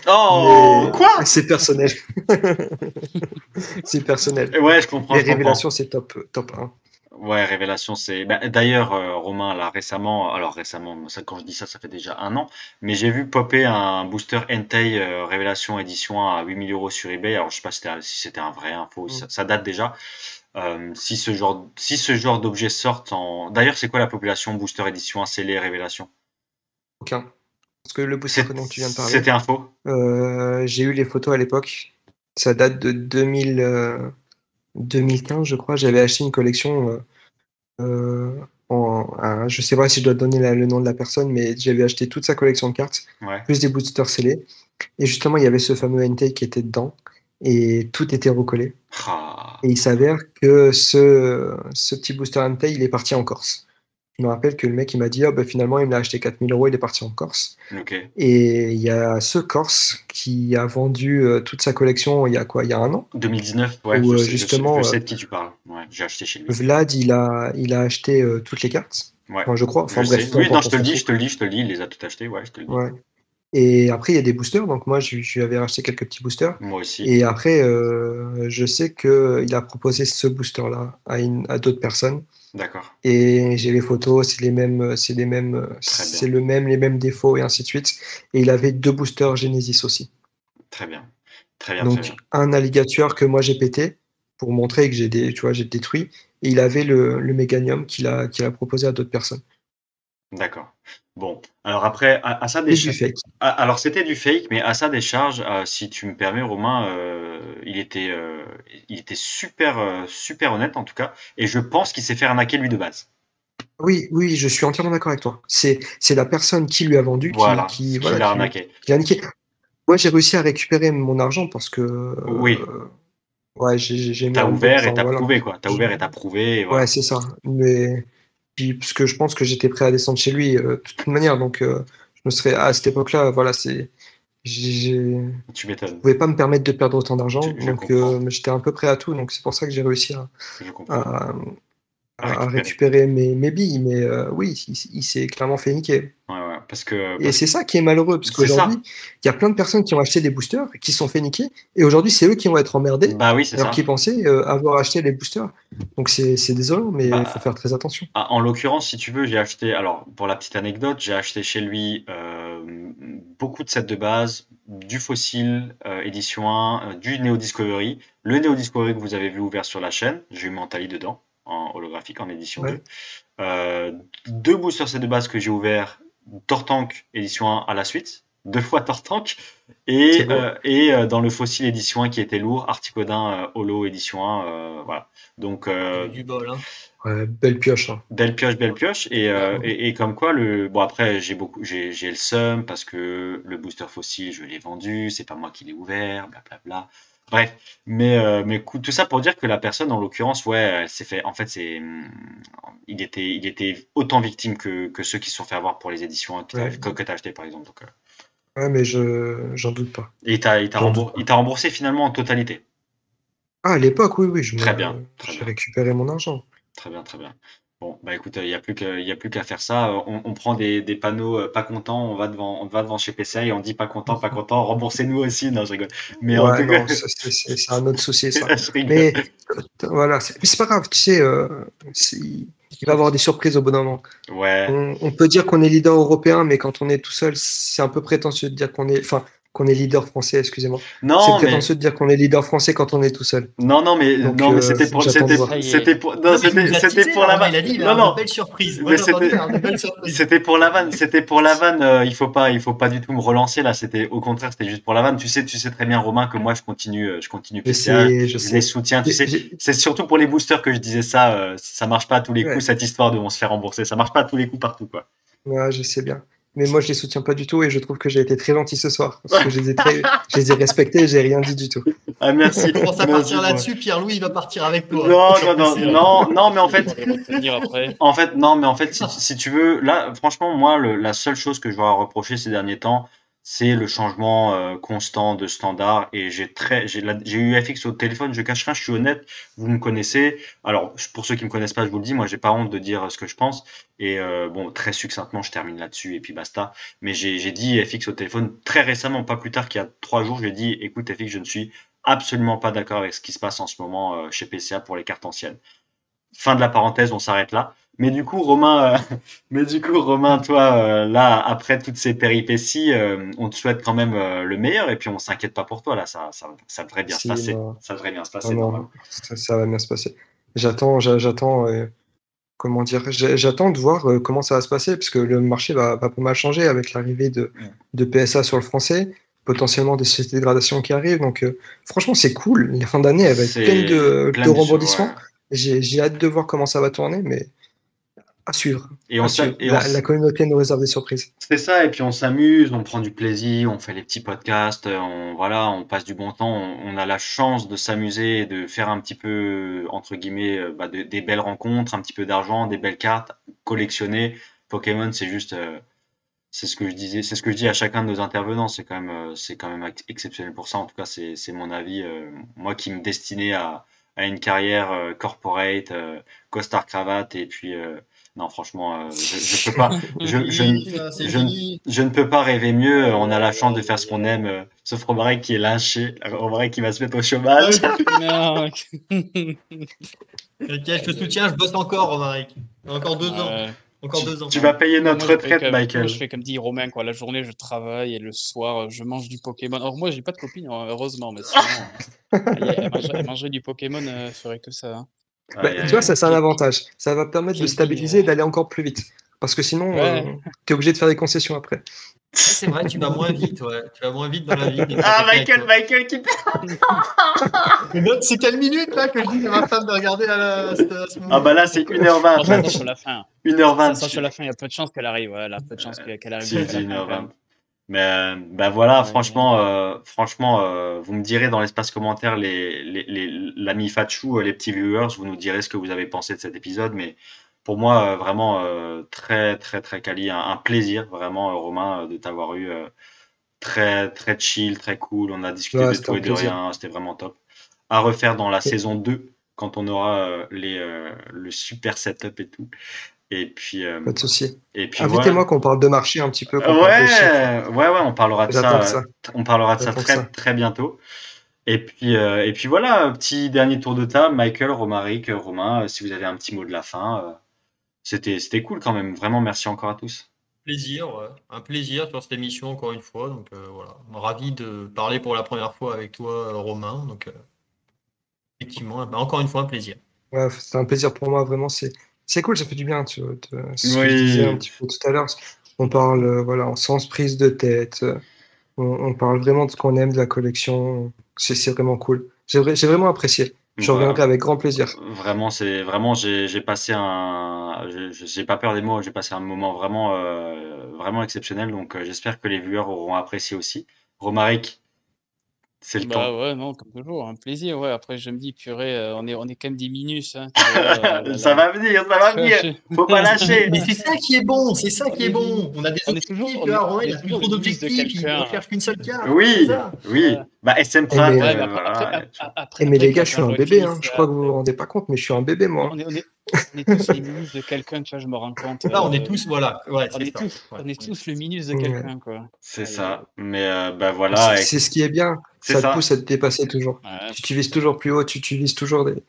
Oh, <laughs> quoi? C'est personnel. <laughs> c'est personnel. Ouais, je comprends. Les Révélations, c'est top, top 1. Ouais, Révélation, c'est. Bah, d'ailleurs, euh, Romain, là, récemment, alors récemment, ça, quand je dis ça, ça fait déjà un an, mais j'ai vu popper un booster Entei euh, Révélation édition à 8000 euros sur eBay. Alors, je sais pas si c'était un vrai info, mm. ça, date déjà. Euh, si ce genre, si ce genre d'objet sortent en. D'ailleurs, c'est quoi la population booster édition 1 scellé Révélation? Aucun. Parce que le booster dont tu viens de parler. C'était info? J'ai eu les photos à l'époque. Ça date de 2000. 2015, je crois, j'avais acheté une collection. Euh, en, je sais pas si je dois donner le nom de la personne, mais j'avais acheté toute sa collection de cartes, plus des boosters scellés. Et justement, il y avait ce fameux Entei qui était dedans, et tout était recollé. Ah. Et il s'avère que ce, ce petit booster Entei, il est parti en Corse. Je me rappelle que le mec il m'a dit oh, bah, finalement il m'a acheté 4000 euros, il est parti en Corse. Et il y a ce Corse qui a vendu euh, toute sa collection il y a quoi Il y a un an? 2019, ouais. je, sais, justement, je, sais, de qui tu parles. Ouais, j'ai acheté chez lui. Vlad, il a, il a acheté toutes les cartes. Ouais. je crois. Enfin, bref, oui, non, je te le dis, je te le dis, je te le dis, il les a toutes achetées, ouais, je te le dis. Ouais. Et après, il y a des boosters. Donc, moi, je, lui avais racheté quelques petits boosters. Moi aussi. Et après, euh, je sais qu'il a proposé ce booster-là à, à d'autres personnes. D'accord. Et j'ai les photos, c'est les mêmes, c'est les mêmes, c'est le même, les mêmes défauts et ainsi de suite. Et il avait deux boosters Genesis aussi. Très bien. Très bien. Donc, un alligator que moi j'ai pété pour montrer que j'ai des, tu vois, j'ai détruit. Et il avait le, le Meganium qu'il a, qu'il a proposé à d'autres personnes. D'accord. Bon, alors après, à, ça des charges. Alors c'était du fake, mais à ça des charges, euh, si tu me permets, Romain, euh, il était, euh, il était super, super honnête en tout cas, et je pense qu'il s'est fait arnaquer lui de base. Oui, oui, je suis entièrement d'accord avec toi. C'est, c'est la personne qui lui a vendu qui, qui, l'a arnaqué. Moi, j'ai réussi à récupérer mon argent parce que. Oui. ouais, j'ai, j'ai T'as ouvert, et t'as prouvé quoi. T'as ouvert et t'as prouvé. Ouais, c'est ça. Mais puis, parce que je pense que j'étais prêt à descendre chez lui euh, de toute manière. Donc, euh, je me serais, à cette époque-là, voilà, c'est. Je pouvais pas me permettre de perdre autant d'argent. Donc, euh, j'étais un peu prêt à tout. Donc, c'est pour ça que j'ai réussi à, à, récupérer mes, mes, billes. Mais euh, oui, il, s'est clairement fait niquer. Ouais, ouais, parce que, et c'est ça qui est malheureux, parce qu'aujourd'hui, il y a plein de personnes qui ont acheté des boosters qui se sont fait niquer, et aujourd'hui, c'est eux qui vont être emmerdés, bah oui, alors qu'ils pensaient euh, avoir acheté les boosters. Donc c'est désolant, mais bah, il faut faire très attention. Ah, en l'occurrence, si tu veux, j'ai acheté, alors pour la petite anecdote, j'ai acheté chez lui euh, beaucoup de sets de base, du Fossil édition 1, du Neo Discovery, le Neo Discovery que vous avez vu ouvert sur la chaîne, j'ai eu Mentali dedans en holographique en édition 2. Euh, deux boosters c'est de base que j'ai ouvert, Tortank édition 1 à la suite, deux fois Tortank, et, euh, et euh, dans le Fossil édition 1 qui était lourd, Articodin Holo édition 1, voilà. Donc, du bol, hein. Ouais, belle pioche. Hein. Belle pioche, belle pioche. Et, et, et, comme quoi, le bon après, j'ai beaucoup, j'ai, j'ai le seum parce que le booster fossile, je l'ai vendu, c'est pas moi qui l'ai ouvert, blablabla. Bla, bla. Bref, mais, euh, mais tout ça pour dire que la personne, en l'occurrence, ouais, fait. En fait, c'est, mm, il était, il était autant victime que, que ceux qui se sont fait avoir pour les éditions que, tu as acheté, par exemple. Donc, euh. Ouais, mais je, j'en doute pas. Et il t'a, il t'a remboursé, remboursé, finalement en totalité. Ah, à l'époque, oui, oui. Je très bien. J'ai récupéré mon argent. Très bien, très bien. Bon, bah écoute, il n'y a plus qu'à faire ça. On, prend des, panneaux euh, pas contents, on va devant, on va devant chez et on dit pas content, pas content, <laughs> remboursez-nous aussi. Non, je rigole. Mais en tout cas... c'est un autre souci, ça. <laughs> mais voilà, c'est pas grave, tu sais, euh, il va y avoir des surprises au bon moment. Ouais. On, on peut dire qu'on est leader européen, mais quand on est tout seul, c'est un peu prétentieux de dire qu'on est. Enfin, qu'on est leader français, excusez-moi. Non, c'est prétentieux de dire qu'on est leader français quand on est tout seul. Non, non, mais non, mais c'était pour, c'était, c'était pour, non, c'était, pour la vanne. Il a dit, il non, non. Une belle surprise. C'était pour la vanne. C'était pour la vanne. Euh, il faut pas, il faut pas du tout me relancer là. C'était au contraire, c'était juste pour la vanne. Tu sais, tu sais très bien, Romain, que moi, je continue, euh, je continue PCA. Je, je les soutiens. Tu sais, c'est surtout pour les boosters que je disais ça. Euh, ça marche pas à tous les coups cette histoire de on se fait rembourser. Ça marche pas à tous les coups partout, quoi. Ouais, je sais bien mais moi je les soutiens pas du tout et je trouve que j'ai été très gentil ce soir parce que je les ai, très, je les ai respectés et j'ai rien dit du tout. Ah merci. On commence à partir là-dessus, Pierre-Louis il va partir avec toi. Non non non non non mais en fait en fait non mais en fait si, tu veux là franchement moi la seule chose que je vais reprocher ces derniers temps c'est le changement euh, constant de standard et j'ai très j'ai eu FX au téléphone je cache rien je suis honnête vous me connaissez. Alors pour ceux qui me connaissent pas je vous le dis moi j'ai pas honte de dire ce que je pense et euh, bon très succinctement je termine là-dessus et puis basta. Mais j'ai dit FX au téléphone très récemment pas plus tard qu'il y a trois jours j'ai dit écoute FX je ne suis absolument pas d'accord avec ce qui se passe en ce moment euh, chez PCA pour les cartes anciennes. Fin de la parenthèse on s'arrête là mais du coup, Romain, euh, <laughs> mais du coup, Romain, toi, euh, là, après toutes ces péripéties, euh, on te souhaite quand même le meilleur et puis on s'inquiète pas pour toi là. Ça, ça, ça devrait bien se passer. Ça devrait bien se passer. ça, va bien se passer. J'attends, j'attends. comment dire J'attends de voir comment ça va se passer parce que le marché va, pas mal changer avec l'arrivée de, de PSA sur le français potentiellement des sociétés de gradation qui arrivent. Donc, franchement, c'est cool. La fin d'année, elle va être pleine de, de rebondissements. J'ai hâte de voir comment ça va tourner, mais à suivre. Et on, Et la, communauté nous réserve des surprises. C'est ça, et puis on s'amuse, on prend du plaisir, on fait les petits podcasts, on, voilà, on passe du bon temps, on, a la chance de s'amuser et de faire un petit peu, entre guillemets, euh, bah, des belles rencontres, un petit peu d'argent, des belles cartes, collectionner. Pokémon, c'est juste, euh, c'est ce que je disais, c'est ce que je dis à chacun de nos intervenants, c'est quand même, euh, c'est quand même exceptionnel pour ça. En tout cas, c'est mon avis. moi qui me destinais à, à une carrière corporate, costard cravate et puis non, franchement, euh, je, peux pas. <laughs> Je, ne peux pas rêver mieux. On a la chance de faire ce qu'on aime. Euh, sauf Romaric qui est lynché. Romaric qui va se mettre au chômage. non. <laughs> je te soutiens. Je bosse encore, Romaric. Encore deux ans. Encore deux ans. Tu vas payer notre retraite, Michael. je fais comme dit Romain, quoi. La journée, je travaille et le soir, je mange du Pokémon. Alors moi, j'ai pas de copine, heureusement, mais sinon, <laughs> manger, du Pokémon euh, ferait que ça. Hein. Bah, tu vois, ça c'est un avantage. Ça va permettre de stabiliser et d'aller encore plus vite. Parce que sinon, euh, tu es obligé de faire des concessions après. C'est vrai, tu vas moins vite, ouais. Tu vas moins vite dans la vie. <laughs> Ah, Michael, Michael qui <laughs> C'est quelle minute là que je dis à ma femme de regarder à, Ah, bah là, c'est 1h20. sur la fin. 1h20. sur la fin, il y a peu de chance qu'elle arrive. Ouais, il y a peu de chance qu'elle arrive. C'est 1h20. Mais ben voilà, franchement, euh, franchement, euh, vous me direz dans l'espace commentaire les, les, les l'ami Fatchou, les petits viewers, vous nous direz ce que vous avez pensé de cet épisode. Mais pour moi, vraiment très très très quali, un, plaisir vraiment Romain de t'avoir eu très très chill, très cool. On a discuté de tout et de rien, c'était vraiment top. À refaire dans la saison 2 quand on aura les le super setup et tout. Et puis. Euh, Pas de souci. Et puis. Invitez-moi qu'on parle de marché un petit peu. Ouais, ouais, ouais, on parlera de ça, On parlera de ça très, très bientôt. Et puis, euh, et puis voilà, petit dernier tour de table. Michael, Romaric, Romain, euh, si vous avez un petit mot de la fin, c'était, c'était cool quand même. Vraiment, merci encore à tous. Plaisir, ouais. un plaisir sur cette émission encore une fois. Donc voilà, ravi de parler pour la première fois avec toi, Romain. Donc effectivement, bah, encore une fois un plaisir. Ouais, c'est un plaisir pour moi vraiment. C'est c'est cool, ça fait du bien. Tu, ce que je disais un petit peu tout à l'heure. On parle euh, voilà, sans prise de tête. Euh, on, parle vraiment de ce qu'on aime de la collection. C'est vraiment cool. J'ai vraiment apprécié. Je reviendrai avec grand plaisir. Vraiment, c'est vraiment, j'ai passé un, j'ai pas peur des mots, j'ai passé un moment vraiment, euh, vraiment exceptionnel. Donc, j'espère que les viewers auront apprécié aussi. Romaric, c'est le bah ouais, non, comme toujours, un plaisir. Ouais. Après, je me dis, purée, euh, on, est, on est quand même des minus. Hein, <laughs> euh, ça va venir, ça va <laughs> venir. Faut pas <laughs> lâcher. Mais c'est ça qui est bon, c'est ça qui est bon. On a des on est toujours, on on a plus trop d'objectifs, il ne cherche qu'une seule carte. Oui, oui. Bah, SM Prime. Mais, euh, après, après, mais les gars, je suis un bébé. Hein. Je crois que vous vous rendez pas compte, mais je suis un bébé, moi. On est, on est, tous les minus de quelqu'un, tu vois, je me rends compte. Là, on est tous, voilà. Ouais, on, est tous, on est tous le minus de quelqu'un, quoi. C'est ça. Mais ben voilà. C'est ce qui est bien ça, te pousse à te dépasser toujours. tu, vises toujours plus haut, tu, tu vises toujours des,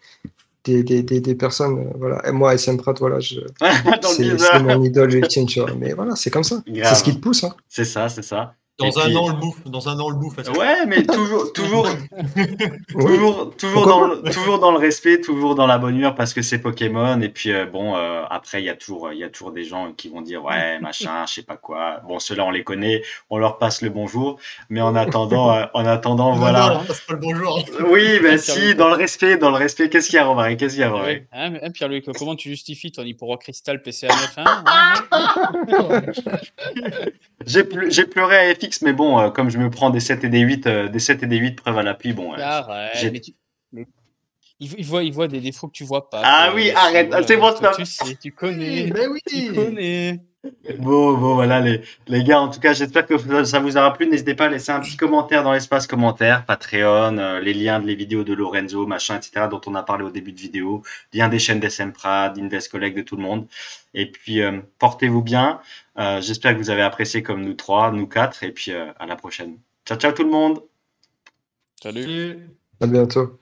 des, des, des, personnes. Euh, voilà. Et moi, SM Pratt, voilà, <laughs> c'est mon idole, je tiens, tu vois. Mais voilà, c'est comme ça. C'est ce qui te pousse. Hein. C'est ça, c'est ça. Dans un an, le bouffe. Dans un an, le bouffe. Ouais, mais toujours, <laughs> <laughs> toujours, toujours, toujours, dans le, toujours dans le respect, toujours dans la bonne humeur parce que c'est Pokémon. Et puis, euh, bon, euh, après, il y a toujours, il y a toujours des gens qui vont dire, ouais, <laughs> machin, je sais pas quoi. Bon, ceux-là, on les connaît, on leur passe le bonjour. Mais en attendant, euh, en attendant, voilà. Non, passe pas le bonjour. Oui, ben si, dans le respect, dans le respect. Qu'est-ce qu'il y a, Romaric Qu'est-ce qu'il y a, Romaric hein, Pierre-Louis, comment tu justifies ton Hyporo Cristal PCA 9 hein J'ai pleuré à Mais bon, euh, comme je me prends des 7 et des 8, euh, des 7 et des 8 preuves à l'appui, bon. Euh, arrête, mais tu... il, voit, il voit des défauts que tu vois pas. Ah oui, arrête, c'est bon, tu, sais, tu connais. Mais oui, tu connais. Bon, bon, voilà, les, les gars, en tout cas, j'espère que ça vous aura plu. N'hésitez pas à laisser un petit commentaire dans l'espace commentaire, Patreon, les liens de les vidéos de Lorenzo, machin, etc., dont on a parlé au début de vidéo, lien des chaînes d'SMPRA, d'Invest Collect, de tout le monde. Et puis, portez-vous bien. Euh, j'espère que vous avez apprécié comme nous trois, nous quatre, et puis euh, à la prochaine. Ciao, ciao tout le monde. Salut. À bientôt.